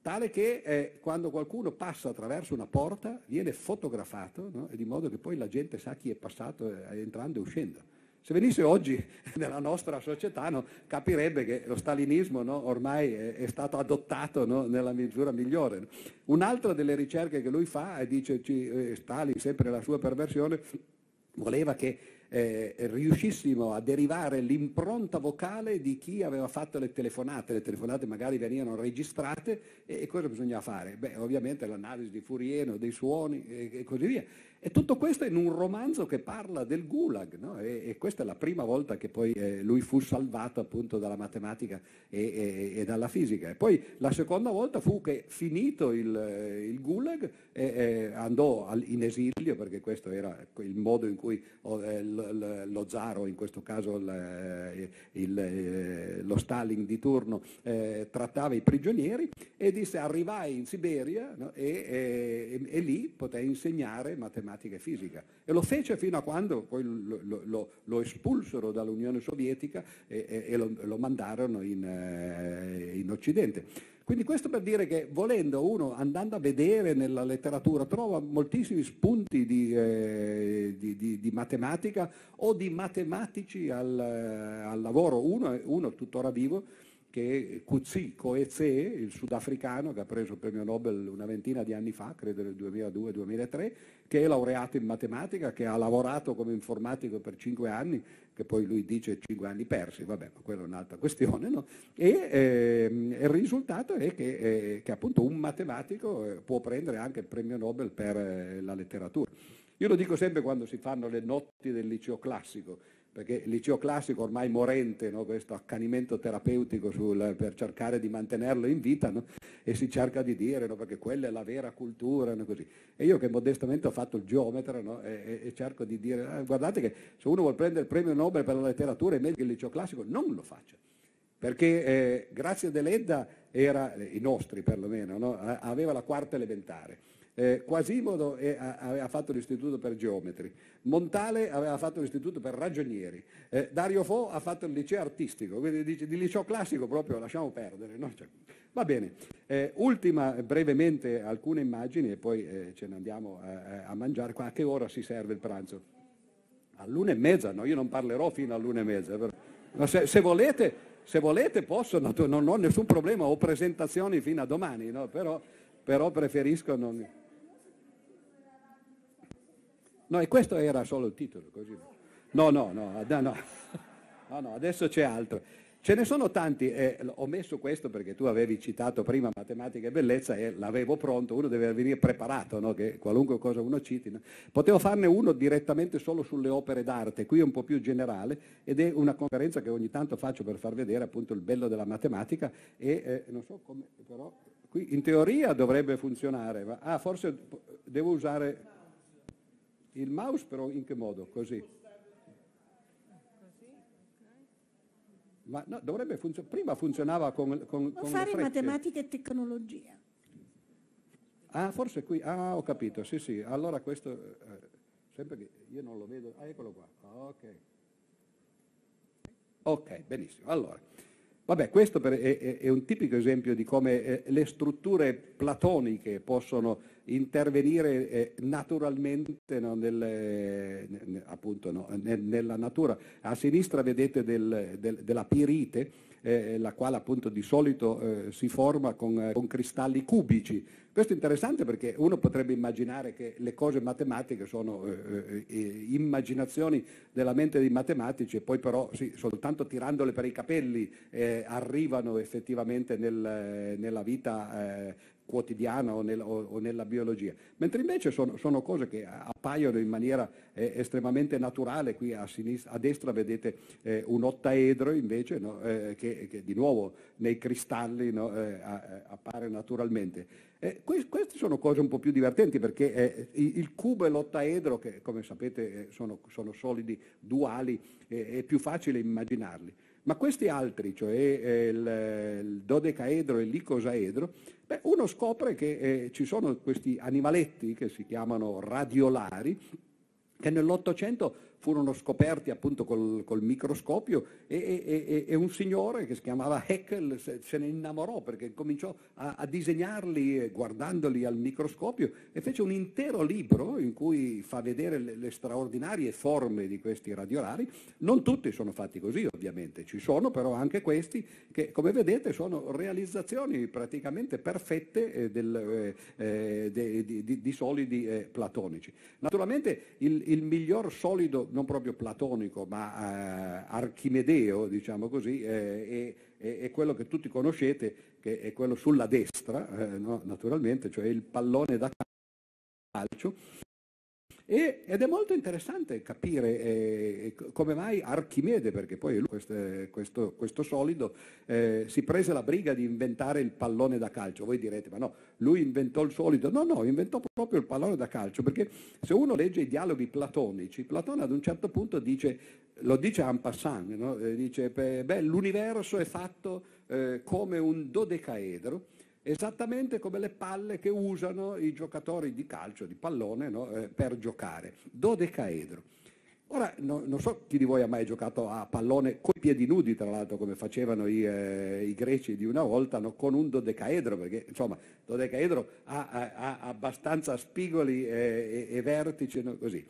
tale che eh, quando qualcuno passa attraverso una porta viene fotografato, no? di modo che poi la gente sa chi è passato eh, entrando e uscendo. Se venisse oggi nella nostra società no, capirebbe che lo stalinismo no, ormai è, è, stato adottato no, nella misura migliore. Un'altra delle ricerche che lui fa, dice eh, Stalin, sempre la sua perversione, voleva che eh, riuscissimo a derivare l'impronta vocale di chi aveva fatto le telefonate, le telefonate magari venivano registrate e, e cosa bisognava fare? Beh, ovviamente l'analisi di Furieno, dei suoni e, e, così via. E tutto questo in un romanzo che parla del gulag, no? e, e, questa è la prima volta che poi eh, lui fu salvato appunto dalla matematica e, dalla fisica. E poi la seconda volta fu che finito il, il gulag andò al, in esilio, perché questo era il modo in cui oh, eh, lo zaro, in questo caso il, il, lo Stalin di turno, eh, trattava i prigionieri e disse arrivai in Siberia no, e, e, e, lì potei insegnare matematica e fisica. E lo fece fino a quando poi lo, lo, lo espulsero dall'Unione Sovietica e, e lo, lo, mandarono in, eh, in Occidente. Quindi questo per dire che volendo uno, andando a vedere nella letteratura, trova moltissimi spunti di, eh, di, di, di matematica o di matematici al, al lavoro. Uno, uno tuttora vivo, che Kutsi Koeze, il sudafricano che ha preso il premio Nobel una ventina di anni fa, credo nel 2002-2003, che è laureato in matematica, che ha lavorato come informatico per cinque anni, che poi lui dice cinque anni persi, vabbè, ma quella è un'altra questione, no? e eh, il risultato è che, eh, che, appunto un matematico eh, può prendere anche il premio Nobel per eh, la letteratura. Io lo dico sempre quando si fanno le notti del liceo classico, perché il liceo classico ormai morente, no? questo accanimento terapeutico sul, per cercare di mantenerlo in vita no? e si cerca di dire no? perché quella è la vera cultura. E io che modestamente ho fatto il geometra e, e, cerco di dire ah, guardate che se uno vuole prendere il premio Nobel per la letteratura è meglio che il liceo classico non lo faccia. Perché eh, Grazia Deledda era, eh, i nostri perlomeno, aveva la quarta elementare eh, Quasimodo è, aveva fatto l'istituto per geometri, Montale aveva fatto l'istituto per ragionieri, eh, Dario Fo ha fatto il liceo artistico, quindi dice, di liceo classico proprio lasciamo perdere. No? Cioè, va bene, eh, ultima brevemente alcune immagini e poi eh, ce ne andiamo a, a mangiare. A che ora si serve il pranzo? All'una e mezza, no, io non parlerò fino all'una e mezza. Però, ma se, se volete, se volete posso, non ho nessun problema, ho presentazioni fino a domani, no? però, però preferisco non... No, e questo era solo il titolo, così. No, no, no, no, no, adesso c'è altro. Ce ne sono tanti, eh, ho messo questo perché tu avevi citato prima matematica e bellezza e l'avevo pronto, uno deve venire preparato, no? che qualunque cosa uno citi. No? Potevo farne uno direttamente solo sulle opere d'arte, qui è un po' più generale ed è una conferenza che ogni tanto faccio per far vedere appunto il bello della matematica e eh, non so come, però qui in teoria dovrebbe funzionare, ma ah, forse devo usare... Il mouse però in che modo? Così. Ma no, dovrebbe funzionare. Prima funzionava con, con, con fare matematica e tecnologia. Ah, forse qui. Ah, ho capito. Sì, sì. Allora questo. Eh, sempre che io non lo vedo. Ah, eccolo qua. Ok. Ok, benissimo. Allora. Vabbè, questo per, è, è, un tipico esempio di come eh, le strutture platoniche possono intervenire eh, naturalmente no, nel, eh, appunto, no, nel, nella natura. A sinistra vedete del, del, della pirite, eh, la quale appunto di solito eh, si forma con, eh, con, cristalli cubici. Questo è interessante perché uno potrebbe immaginare che le cose matematiche sono eh, immaginazioni della mente dei matematici e poi però sì, soltanto tirandole per i capelli arrivano effettivamente nel, nella vita quotidiana o, nel, o, o, nella biologia, mentre invece sono, sono cose che appaiono in maniera eh, estremamente naturale, qui a, sinistra, a destra vedete eh, un ottaedro invece no, eh, che, che, di nuovo nei cristalli no, eh, appare naturalmente. Eh, queste sono cose un po' più divertenti perché eh, il cubo e l'ottaedro, che come sapete sono, sono solidi duali, è più facile immaginarli. Ma questi altri, cioè eh, il, il, dodecaedro e l'icosaedro, beh, uno scopre che eh, ci sono questi animaletti che si chiamano radiolari, che nell'Ottocento furono scoperti appunto col, col microscopio e, e, e, un signore che si chiamava Haeckel se, se ne innamorò perché cominciò a, a, disegnarli guardandoli al microscopio e fece un intero libro in cui fa vedere le, le straordinarie forme di questi radiolari. Non tutti sono fatti così ovviamente, ci sono però anche questi che come vedete sono realizzazioni praticamente perfette eh, del, eh, eh de, di, di, di, solidi eh, platonici. Naturalmente il, il miglior solido non proprio platonico, ma eh, archimedeo, diciamo così, eh, è, è, quello che tutti conoscete, che è quello sulla destra, eh, no, naturalmente, cioè il pallone da calcio, E, ed è molto interessante capire eh, come mai Archimede, perché poi lui, questo, questo, questo solido, eh, si prese la briga di inventare il pallone da calcio. Voi direte, ma no, lui inventò il solido. No, no, inventò proprio il pallone da calcio, perché se uno legge i dialoghi platonici, Platone ad un certo punto dice, lo dice en passant, no? Eh, dice, beh, l'universo è fatto eh, come un dodecaedro, esattamente come le palle che usano i giocatori di calcio, di pallone, no? eh, per giocare. Dodecaedro. Ora, no, non so chi di voi ha mai giocato a pallone con i piedi nudi, tra l'altro, come facevano i, eh, i greci di una volta, no? con un dodecaedro, perché insomma, dodecaedro ha, ha, ha abbastanza spigoli eh, e, e, vertici, no? così.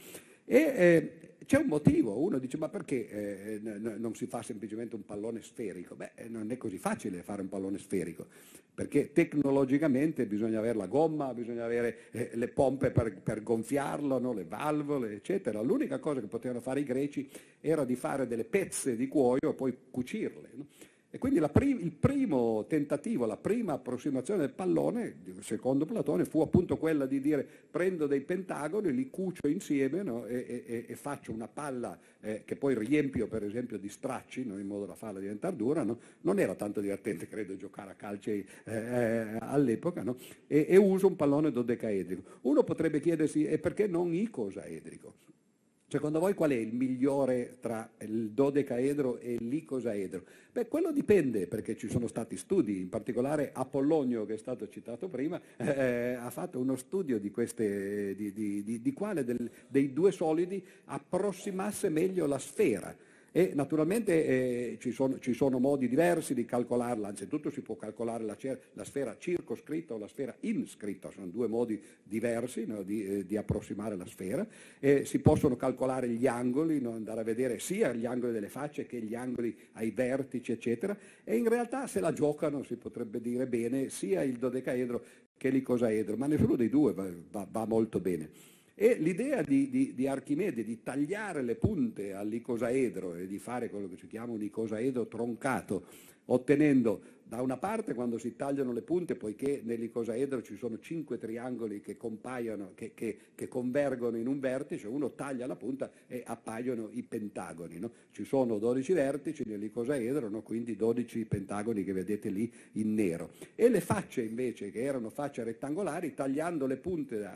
E, eh, c'è un motivo, uno dice ma perché eh, n- non si fa semplicemente un pallone sferico? Beh, non è così facile fare un pallone sferico, perché tecnologicamente bisogna avere la gomma, bisogna avere eh, le pompe per, per gonfiarlo, no? le valvole, eccetera. L'unica cosa che potevano fare i greci era di fare delle pezze di cuoio e poi cucirle. No? E quindi prim- il primo tentativo, la prima approssimazione del pallone, secondo Platone, fu appunto quella di dire prendo dei pentagoni, li cucio insieme no? e, e, e, faccio una palla eh, che poi riempio per esempio di stracci no? in modo da farla diventare dura. No? Non era tanto divertente, credo, giocare a calci eh, eh, all'epoca e, e uso un pallone dodecaedrico. Uno potrebbe chiedersi e perché non icosaedrico? Secondo voi qual è il migliore tra il dodecaedro e l'icosaedro? Beh, quello dipende perché ci sono stati studi, in particolare Apollonio che è stato citato prima, eh, ha fatto uno studio di, queste, di, di, di quale del, dei due solidi approssimasse meglio la sfera e naturalmente eh, ci, sono, ci, sono, modi diversi di calcolarla, anzitutto si può calcolare la, la sfera circoscritta o la sfera inscritta, sono due modi diversi no, di, eh, di, approssimare la sfera, eh, si possono calcolare gli angoli, no, andare a vedere sia gli angoli delle facce che gli angoli ai vertici, eccetera, e in realtà se la giocano, si potrebbe dire bene, sia il dodecaedro che l'icosaedro, ma nessuno dei due va, va, va molto bene. E l'idea di, di, di, Archimede di tagliare le punte all'icosaedro e di fare quello che si chiama un icosaedro troncato, ottenendo da una parte quando si tagliano le punte, poiché nell'icosaedro ci sono cinque triangoli che compaiono, che, che, che, convergono in un vertice, uno taglia la punta e appaiono i pentagoni. No? Ci sono 12 vertici nell'icosaedro, no? quindi 12 pentagoni che vedete lì in nero. E le facce invece, che erano facce rettangolari, tagliando le punte,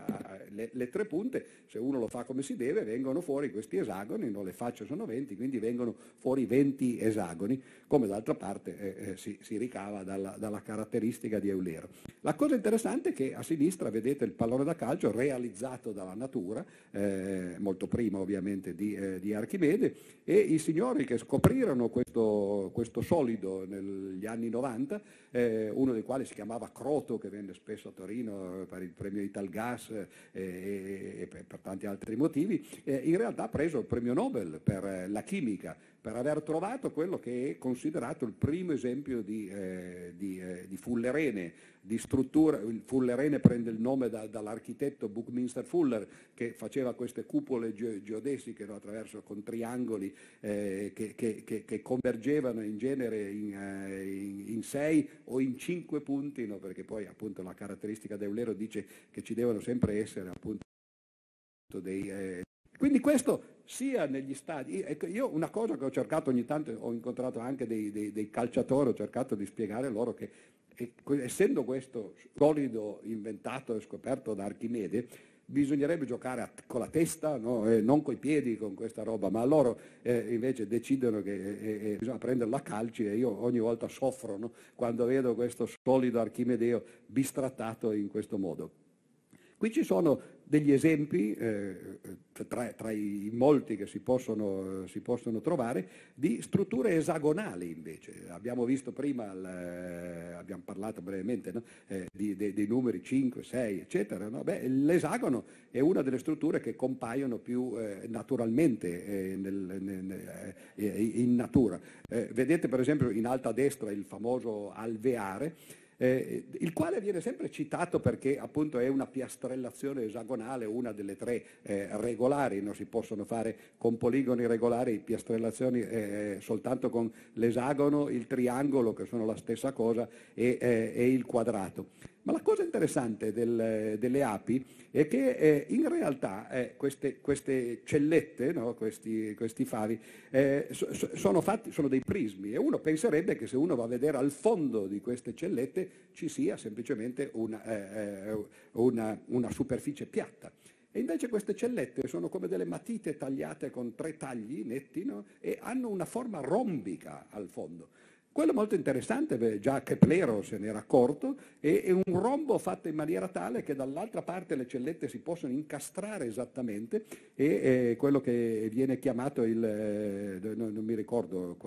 le, le tre punte, se uno lo fa come si deve, vengono fuori questi esagoni, no? le facce sono 20, quindi vengono fuori 20 esagoni, come d'altra parte eh, eh, si, si ricava derivava dalla, dalla, caratteristica di Eulero. La cosa interessante è che a sinistra vedete il pallone da calcio realizzato dalla natura, eh, molto prima ovviamente di, eh, di, Archimede, e i signori che scoprirono questo, questo solido negli anni 90, eh, uno dei quali si chiamava Croto, che venne spesso a Torino per il premio Italgas eh, e, e per, per tanti altri motivi, eh, in realtà ha preso il premio Nobel per la chimica per aver trovato quello che è considerato il primo esempio di, eh, di, eh, di fullerene, di struttura. Il fullerene prende il nome da, dall'architetto Buckminster Fuller che faceva queste cupole ge- geodesiche no, attraverso con triangoli eh, che, che, che, che, convergevano in genere in, eh, sei o in cinque punti, no, perché poi appunto la caratteristica d'Eulero dice che ci devono sempre essere appunto dei, eh, quindi questo sia negli stadi, ecco, io una cosa che ho cercato ogni tanto, ho incontrato anche dei, dei, dei calciatori, ho cercato di spiegare loro che essendo questo solido inventato e scoperto da Archimede, bisognerebbe giocare con la testa, no? eh, non coi piedi con questa roba, ma loro eh, invece decidono che eh, eh bisogna prenderla a calci e io ogni volta soffro no? quando vedo questo solido archimedeo bistrattato in questo modo. Qui ci sono degli esempi, eh, tra, tra, i molti che si possono, si possono, trovare, di strutture esagonali invece. Abbiamo visto prima, il, eh, abbiamo parlato brevemente no? eh, di, de, dei numeri 5, 6, eccetera. No? Beh, l'esagono è una delle strutture che compaiono più eh, naturalmente eh, nel, nel, eh, in natura. vedete per esempio in alto a destra il famoso alveare, eh, il quale viene sempre citato perché appunto è una piastrellazione esagonale, una delle tre eh, regolari, non si possono fare con poligoni regolari piastrellazioni eh, soltanto con l'esagono, il triangolo che sono la stessa cosa e, eh, e il quadrato. Ma la cosa interessante del, delle api è che eh, in realtà eh, queste, queste, cellette, no? questi, questi, favi, eh, sono, fatti, sono, dei prismi e uno penserebbe che se uno va a vedere al fondo di queste cellette ci sia semplicemente una, eh, eh, una, una superficie piatta. E invece queste cellette sono come delle matite tagliate con tre tagli netti no? e hanno una forma rombica al fondo. Quello molto interessante, già Keplero se n'era accorto, è, un rombo fatto in maniera tale che dall'altra parte le cellette si possono incastrare esattamente e quello che viene chiamato il, eh, non, mi ricordo,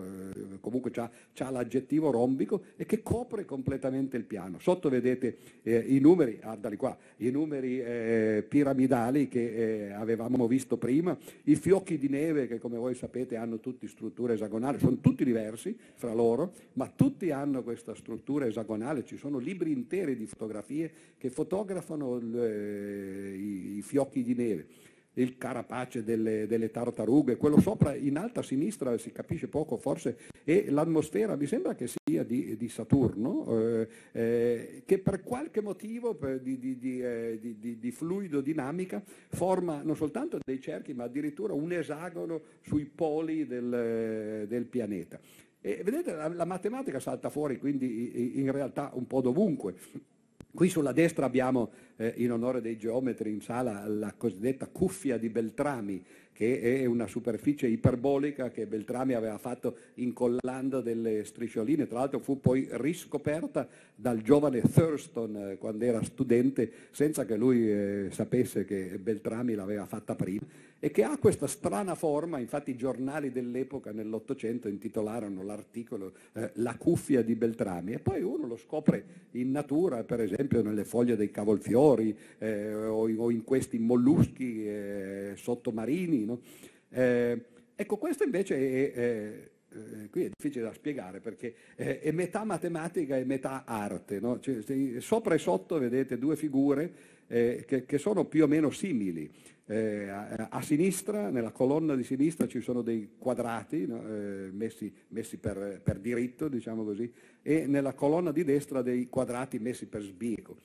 comunque ha l'aggettivo rombico e che copre completamente il piano. Sotto vedete eh, i numeri, guardali qua, i numeri eh, piramidali che eh, avevamo visto prima, i fiocchi di neve che come voi sapete hanno tutti strutture esagonali, sono tutti diversi fra loro, ma tutti hanno questa struttura esagonale, ci sono libri interi di fotografie che fotografano le, i, i, fiocchi di neve, il carapace delle, delle, tartarughe, quello sopra in alta a sinistra si capisce poco forse, e l'atmosfera mi sembra che sia di, di Saturno, eh, eh, che per qualche motivo per, di, di, eh, di, fluido dinamica forma non soltanto dei cerchi ma addirittura un esagono sui poli del, del pianeta. E vedete, la, la matematica salta fuori quindi in realtà un po' dovunque. Qui sulla destra abbiamo, eh, in onore dei geometri in sala, la cosiddetta cuffia di Beltrami, che è una superficie iperbolica che Beltrami aveva fatto incollando delle striscioline, tra l'altro fu poi riscoperta dal giovane Thurston eh, quando era studente, senza che lui eh, sapesse che Beltrami l'aveva fatta prima, e che ha questa strana forma, infatti i giornali dell'epoca nell'Ottocento intitolarono l'articolo eh, La cuffia di Beltrami, e poi uno lo scopre in natura, per esempio nelle foglie dei cavolfiori eh, o, o, in questi molluschi eh, sottomarini, no? Eh, ecco, questo invece è, eh, qui è difficile da spiegare perché è metà matematica e metà arte. No? Cioè, sopra e sotto vedete due figure eh, che, che, sono più o meno simili. Eh, a, a, sinistra, nella colonna di sinistra ci sono dei quadrati no? Eh, messi, messi per, per, diritto, diciamo così, e nella colonna di destra dei quadrati messi per sbieco.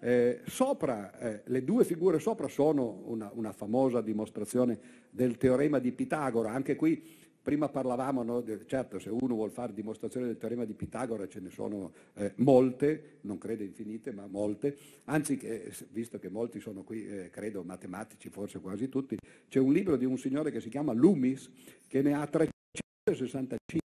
Eh, sopra, eh, le due figure sopra sono una, una, famosa dimostrazione del teorema di Pitagora, anche qui prima parlavamo, no, certo se uno vuole fare dimostrazione del teorema di Pitagora ce ne sono eh, molte, non credo infinite, ma molte, anzi visto che molti sono qui, eh, credo matematici, forse quasi tutti, c'è un libro di un signore che si chiama Loomis che ne ha 365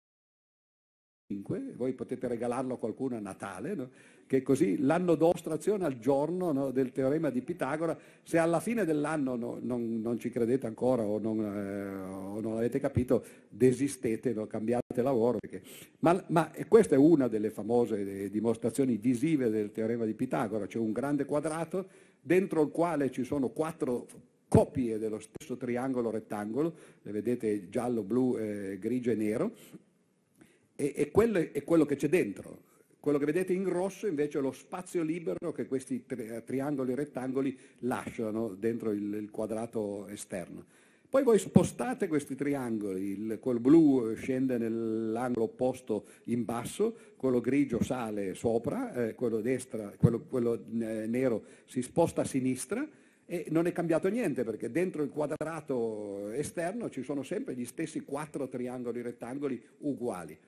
voi potete regalarlo a qualcuno a Natale, no? che così l'anno d'ostrazione al giorno no, del teorema di Pitagora, se alla fine dell'anno no, non, non, ci credete ancora o non, eh, o non avete capito, desistete, cambiate lavoro. Perché... Ma, ma questa è una delle famose dimostrazioni visive del teorema di Pitagora, c'è un grande quadrato dentro il quale ci sono quattro copie dello stesso triangolo rettangolo, le vedete giallo, blu, eh, grigio e nero, e, e quello è quello che c'è dentro. Quello che vedete in rosso invece è lo spazio libero che questi tri- triangoli rettangoli lasciano dentro il, il, quadrato esterno. Poi voi spostate questi triangoli, il, quello blu scende nell'angolo opposto in basso, quello grigio sale sopra, eh, quello, destra, quello, quello eh, nero si sposta a sinistra e non è cambiato niente perché dentro il quadrato esterno ci sono sempre gli stessi quattro triangoli rettangoli uguali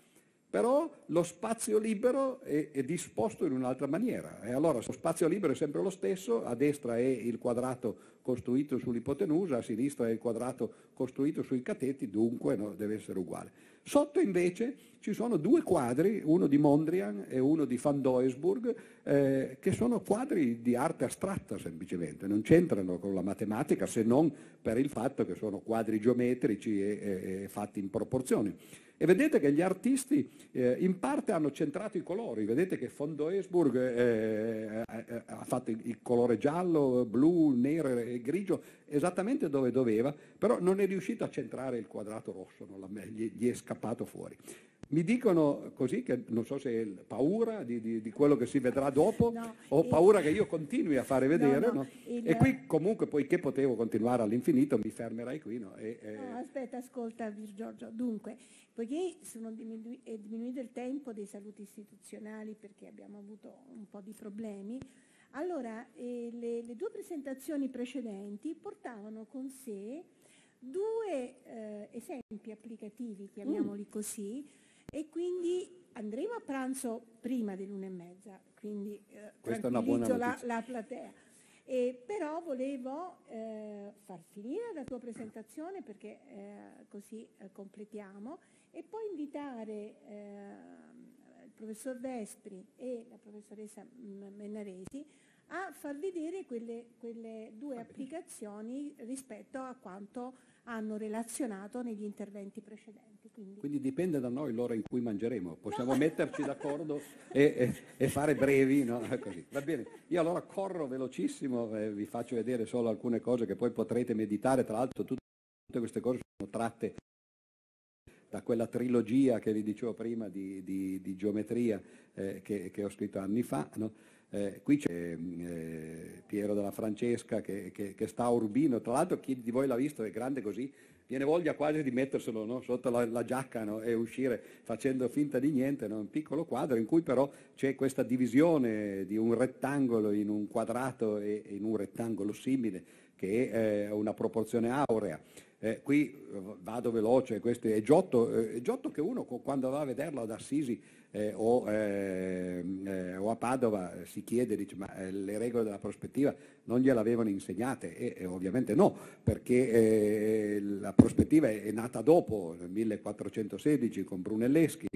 però lo spazio libero è, è, disposto in un'altra maniera. E allora lo spazio libero è sempre lo stesso, a destra è il quadrato costruito sull'ipotenusa, a sinistra è il quadrato costruito sui cateti, dunque no, deve essere uguale. Sotto invece ci sono due quadri, uno di Mondrian e uno di Van Doesburg, eh, che sono quadri di arte astratta semplicemente, non c'entrano con la matematica se non per il fatto che sono quadri geometrici e, e, e fatti in proporzioni. E vedete che gli artisti eh, in parte hanno centrato i colori, vedete che Fondoesburg eh, eh, ha fatto il colore giallo, blu, nero e grigio esattamente dove doveva, però non è riuscito a centrare il quadrato rosso, gli, gli è scappato fuori. Mi dicono così che non so se è paura di, di, di quello che si vedrà dopo No, o paura che io continui a fare vedere. no, no? il- E qui comunque, poiché potevo continuare all'infinito, mi fermerai qui. no? E, No, aspetta, ascolta Giorgio. Dunque, poiché sono diminu- è diminuito il tempo dei saluti istituzionali perché abbiamo avuto un po' di problemi, allora eh, le, le due presentazioni precedenti portavano con sé due eh, esempi applicativi, chiamiamoli così, e quindi andremo a pranzo prima dell'una e mezza, quindi eh, Questa tranquillizzo la, la platea. E però volevo eh, far finire la tua presentazione perché eh, così eh, completiamo e poi invitare eh, il professor Vespri e la professoressa Mennaresi a far vedere quelle, quelle due applicazioni rispetto a quanto hanno relazionato negli interventi precedenti. Quindi, Quindi dipende da noi l'ora in cui mangeremo, possiamo metterci d'accordo e, e- e fare brevi, no? Va bene, io allora corro velocissimo, eh, vi faccio vedere solo alcune cose che poi potrete meditare, tra l'altro tutte queste cose sono tratte da quella trilogia che vi dicevo prima di, di- di geometria eh, che, che ho scritto anni fa. no? Eh, qui c'è eh, Piero della Francesca che, che- che sta a Urbino, tra l'altro chi di voi l'ha visto è grande così, viene voglia quasi di metterselo no? sotto la, la giacca no? e uscire facendo finta di niente, no? un piccolo quadro in cui però c'è questa divisione di un rettangolo in un quadrato e in un rettangolo simile che è eh, una proporzione aurea. Eh, qui eh, vado veloce, questo è Giotto, eh, Giotto che uno quando va a vederlo ad Assisi eh, o, ehm, eh, o a Padova eh, si chiede, dice, ma eh, le regole della prospettiva non gliel'avevano insegnate? E, e ovviamente no, perché eh, la prospettiva è, è nata dopo, nel 1416 con Brunelleschi,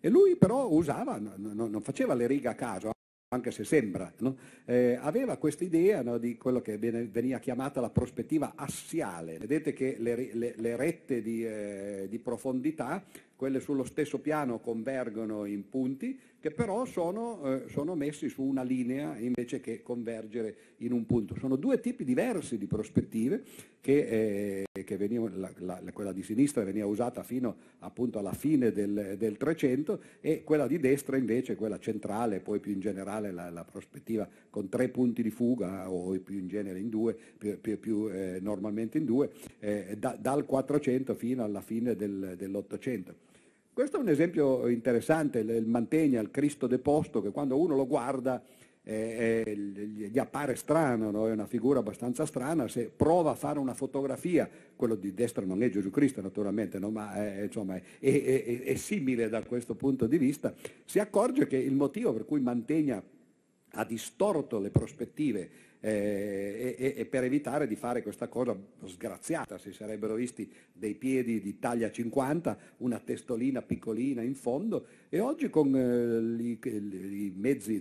e lui però usava, no- no- non faceva le righe a caso, anche se sembra, no? Eh, aveva questa idea no, di quello che veniva chiamata la prospettiva assiale. Vedete che le, le- le rette di, eh, di profondità, quelle sullo stesso piano convergono in punti, che però sono, eh, sono messi su una linea invece che convergere in un punto. Sono due tipi diversi di prospettive che, eh, che venivano, la- la- quella di sinistra veniva usata fino appunto alla fine del, del 300 e quella di destra invece, quella centrale, poi più in generale la, la prospettiva con tre punti di fuga o più in genere in due, più, più- più, eh, normalmente in due, eh, da- dal 400 fino alla fine del- dell'Ottocento. Questo è un esempio interessante, il Mantegna, il Cristo deposto, che quando uno lo guarda eh, eh, gli appare strano, no? è una figura abbastanza strana, se prova a fare una fotografia, quello di destra non è Gesù Cristo naturalmente, no? ma è, insomma, è- è- è- è simile da questo punto di vista, si accorge che il motivo per cui Mantegna ha distorto le prospettive eh, e, e- per evitare di fare questa cosa sgraziata, si sarebbero visti dei piedi di taglia 50, una testolina piccolina in fondo e oggi con eh, i mezzi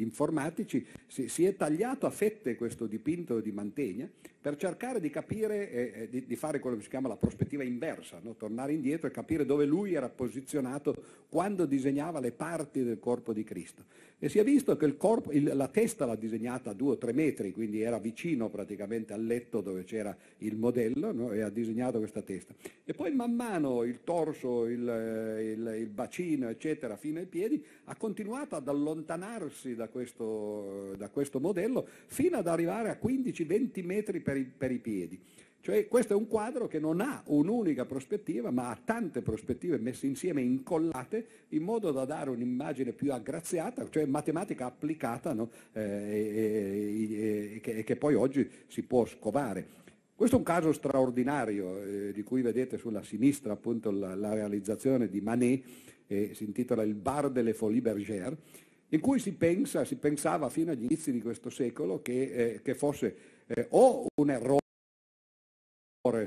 informatici si, è tagliato a fette questo dipinto di Mantegna per cercare di capire, eh, eh, di, fare quello che si chiama la prospettiva inversa, no? tornare indietro e capire dove lui era posizionato quando disegnava le parti del corpo di Cristo. E si è visto che il corpo, la testa l'ha disegnata a due o tre metri, quindi era vicino praticamente al letto dove c'era il modello no? e ha disegnato questa testa. E poi man mano il torso, il, il- il bacino, eccetera, fino ai piedi, ha continuato ad allontanarsi da questo, da questo modello fino ad arrivare a 15-20 metri per i, per i piedi. Cioè questo è un quadro che non ha un'unica prospettiva, ma ha tante prospettive messe insieme, incollate, in modo da dare un'immagine più aggraziata, cioè matematica applicata, no? Eh, e- e- e che, che poi oggi si può scovare. Questo è un caso straordinario, eh, di cui vedete sulla sinistra appunto la, la realizzazione di Manet, eh, si intitola Il bar delle Folies Bergère, in cui si, pensa, si pensava fino agli inizi di questo secolo che, eh, che fosse eh, o un errore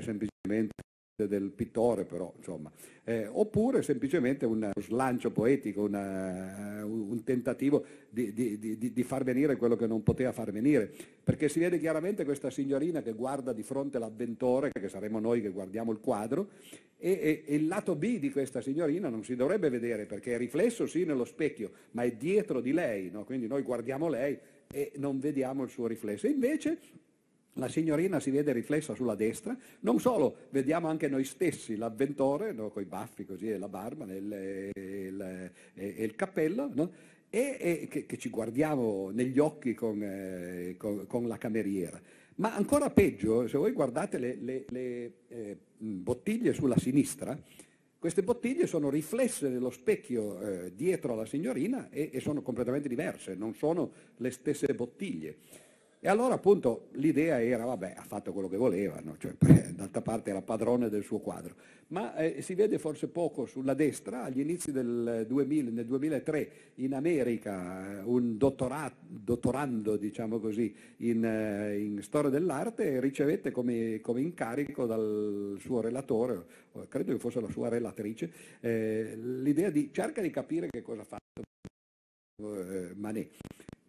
semplicemente del pittore però insomma. Eh, oppure semplicemente un slancio poetico una- un tentativo di, di- di- di far venire quello che non poteva far venire. Perché si vede chiaramente questa signorina che guarda di fronte l'avventore che saremo noi che guardiamo il quadro e, e- e il lato B di questa signorina non si dovrebbe vedere perché è riflesso sì nello specchio ma è dietro di lei no? quindi noi guardiamo lei e non vediamo il suo riflesso. Invece la signorina si vede riflessa sulla destra, non solo, vediamo anche noi stessi, l'avventore, no, con i baffi così, e la barba e il, il, il, cappello, no? e, e che, che, ci guardiamo negli occhi con, eh, con, con, la cameriera. Ma ancora peggio, se voi guardate le, le, le eh, bottiglie sulla sinistra, queste bottiglie sono riflesse nello specchio eh, dietro alla signorina e, e sono completamente diverse, non sono le stesse bottiglie. E allora appunto l'idea era, vabbè, ha fatto quello che voleva, no? cioè, d'altra parte era padrone del suo quadro, ma eh, si vede forse poco sulla destra, agli inizi del 2000, nel 2003 in America un dottorando, diciamo così, in, eh, in, storia dell'arte ricevette come, come, incarico dal suo relatore, credo che fosse la sua relatrice, eh, l'idea di cerca di capire che cosa ha fatto eh, Manet.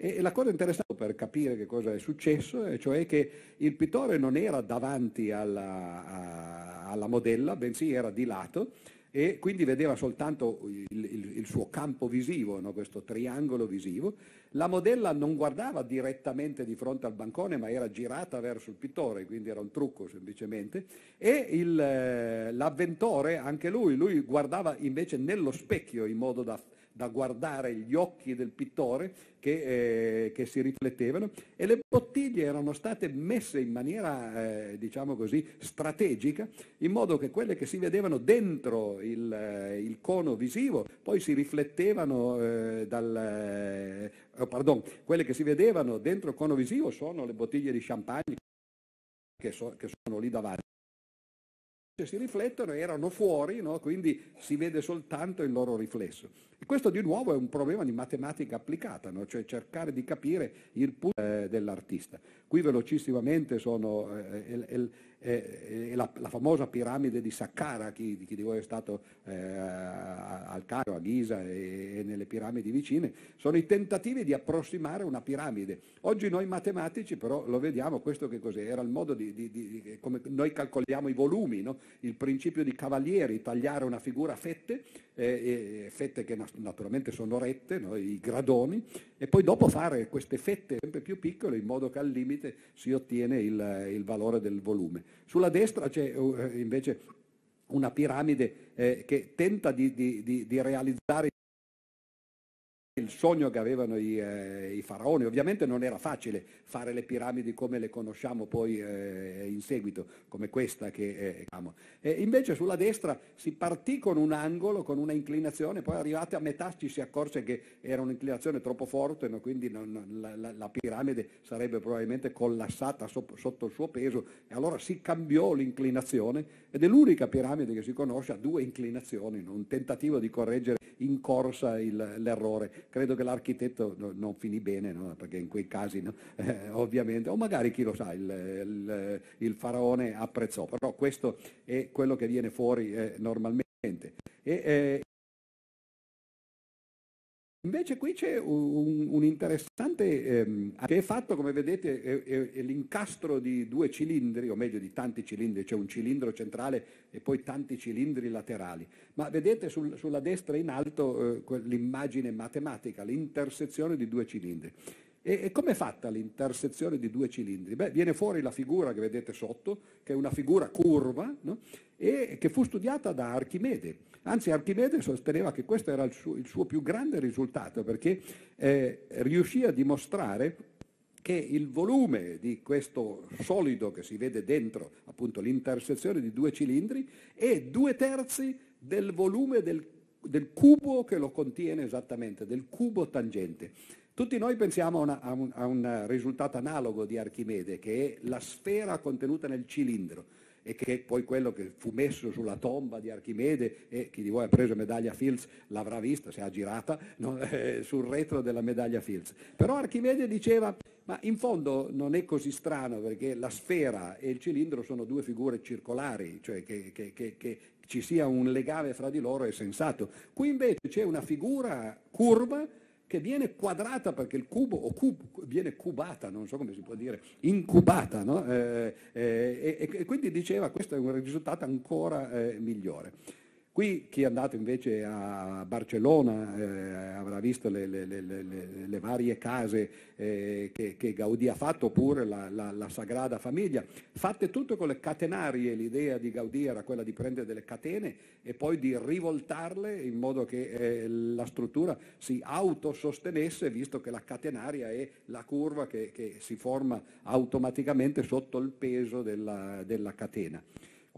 E la cosa interessante per capire che cosa è successo, è cioè che il pittore non era davanti alla, a, alla modella, bensì era di lato e quindi vedeva soltanto il, il, il suo campo visivo, no? questo triangolo visivo. La modella non guardava direttamente di fronte al bancone, ma era girata verso il pittore, quindi era un trucco semplicemente. E il, eh, l'avventore, anche lui, lui guardava invece nello specchio in modo da da guardare gli occhi del pittore che, eh, che, si riflettevano e le bottiglie erano state messe in maniera, eh, diciamo così, strategica, in modo che quelle che si vedevano dentro il, eh, il cono visivo poi si riflettevano eh, dal... Oh, pardon, quelle che si vedevano dentro il cono visivo sono le bottiglie di champagne che, so, che sono lì davanti si riflettono e erano fuori, no? quindi si vede soltanto il loro riflesso. E questo di nuovo è un problema di matematica applicata, no? cioè cercare di capire il punto eh, dell'artista. Qui velocissimamente sono eh, el, eh, la, la, famosa piramide di Saqqara, chi, chi di voi è stato eh, al Cairo, a Ghisa e, e, nelle piramidi vicine, sono i tentativi di approssimare una piramide. Oggi noi matematici però lo vediamo, questo che cos'è? Era il modo di, di, di come noi calcoliamo i volumi, no? il principio di Cavalieri, tagliare una figura a fette, eh, fette che naturalmente sono rette, no? i gradoni, e poi dopo fare queste fette sempre più piccole in modo che al limite si ottiene il, il valore del volume. Sulla destra c'è uh, invece una piramide eh, che tenta di, di, di, di realizzare il sogno che avevano i, eh, i, faraoni. Ovviamente non era facile fare le piramidi come le conosciamo poi eh, in seguito, come questa che eh, e invece sulla destra si partì con un angolo, con una inclinazione, poi arrivati a metà ci si accorse che era un'inclinazione troppo forte, no? quindi non, la, la, la, piramide sarebbe probabilmente collassata so, sotto il suo peso e allora si cambiò l'inclinazione ed è l'unica piramide che si conosce a due inclinazioni, no? un tentativo di correggere in corsa il, l'errore credo che l'architetto no, non finì bene, no? perché in quei casi no? eh, ovviamente, o magari chi lo sa, il, il, il, faraone apprezzò, però questo è quello che viene fuori eh, normalmente. E, eh, Invece qui c'è un, un interessante, ehm, che è fatto, come vedete, è, è, è, l'incastro di due cilindri, o meglio di tanti cilindri, c'è un cilindro centrale e poi tanti cilindri laterali. Ma vedete sul, sulla destra in alto eh, l'immagine matematica, l'intersezione di due cilindri. E, e come è fatta l'intersezione di due cilindri? Beh, viene fuori la figura che vedete sotto, che è una figura curva, no? e che fu studiata da Archimede. Anzi, Archimede sosteneva che questo era il suo, il suo più grande risultato, perché eh, riuscì a dimostrare che il volume di questo solido che si vede dentro appunto l'intersezione di due cilindri è due terzi del volume del, del cubo che lo contiene esattamente, del cubo tangente. Tutti noi pensiamo a, una, a, un, a un risultato analogo di Archimede, che è la sfera contenuta nel cilindro e che poi quello che fu messo sulla tomba di Archimede e chi di voi ha preso medaglia Fields l'avrà vista, se ha girata, no? eh, sul retro della medaglia Fields. Però Archimede diceva, ma in fondo non è così strano perché la sfera e il cilindro sono due figure circolari, cioè che, che, che, che ci sia un legame fra di loro è sensato. Qui invece c'è una figura curva che viene quadrata perché il cubo, o cub, viene cubata, non so come si può dire, incubata, no? eh, eh, e, e, quindi diceva questo è un risultato ancora eh, migliore. Qui chi è andato invece a Barcellona eh, avrà visto le, le, le, le varie case eh, che, che, Gaudì ha fatto, oppure la, la, la, Sagrada Famiglia, fatte tutte con le catenarie. L'idea di Gaudì era quella di prendere delle catene e poi di rivoltarle in modo che eh, la struttura si autosostenesse, visto che la catenaria è la curva che, che si forma automaticamente sotto il peso della, della catena.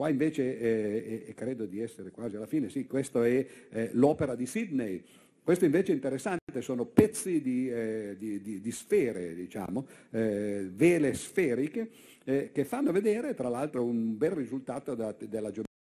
Qua invece, eh, e credo di essere quasi alla fine, sì, questa è eh, l'opera di Sidney. Questo invece è interessante, sono pezzi di, eh, di, di, di sfere, diciamo, eh, vele sferiche, eh, che fanno vedere tra l'altro un bel risultato da, della geometria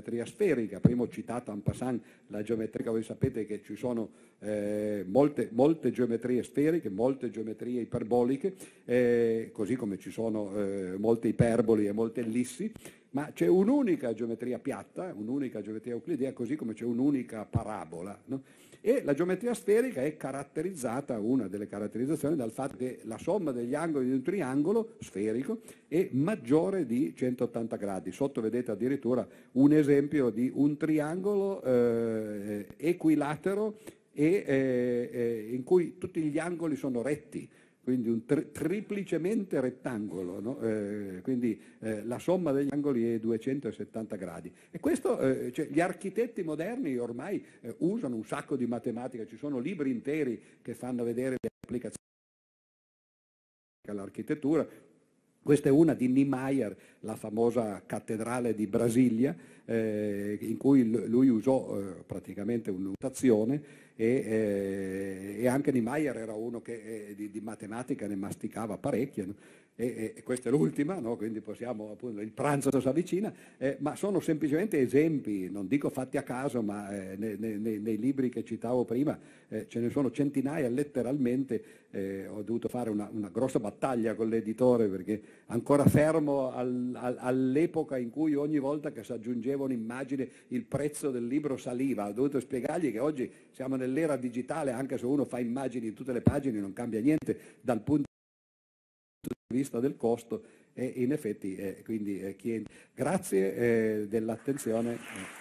geometria sferica, prima ho citato en passant la geometria, voi sapete che ci sono eh, molte, molte, geometrie sferiche, molte geometrie iperboliche, eh, così come ci sono eh, molte iperboli e molte ellissi, ma c'è un'unica geometria piatta, un'unica geometria euclidea, così come c'è un'unica parabola. No? E la geometria sferica è caratterizzata, una delle caratterizzazioni, dal fatto che la somma degli angoli di un triangolo sferico è maggiore di 180 gradi. Sotto vedete addirittura un esempio di un triangolo eh, equilatero e, eh, eh, in cui tutti gli angoli sono retti quindi un tri- triplicemente rettangolo, no? eh, quindi eh, la somma degli angoli è 270 gradi. E questo, eh, cioè, gli architetti moderni ormai eh, usano un sacco di matematica, ci sono libri interi che fanno vedere le applicazioni all'architettura, questa è una di Niemeyer, la famosa cattedrale di Brasilia, eh, in cui lui usò eh, praticamente un'unitazione e, eh, e, anche Niemeyer era uno che eh, di, di, matematica ne masticava parecchio. No? E, e, questa è l'ultima, no? quindi possiamo, appunto, il pranzo si avvicina, eh, ma sono semplicemente esempi, non dico fatti a caso, ma eh, nei, nei, nei, libri che citavo prima eh, ce ne sono centinaia letteralmente, eh, ho dovuto fare una, una, grossa battaglia con l'editore perché ancora fermo al, al, all'epoca in cui ogni volta che si aggiungeva un'immagine il prezzo del libro saliva, ho dovuto spiegargli che oggi siamo nell'era digitale, anche se uno fa immagini in tutte le pagine non cambia niente dal punto di vista del costo e in effetti eh, quindi eh, grazie eh, dell'attenzione.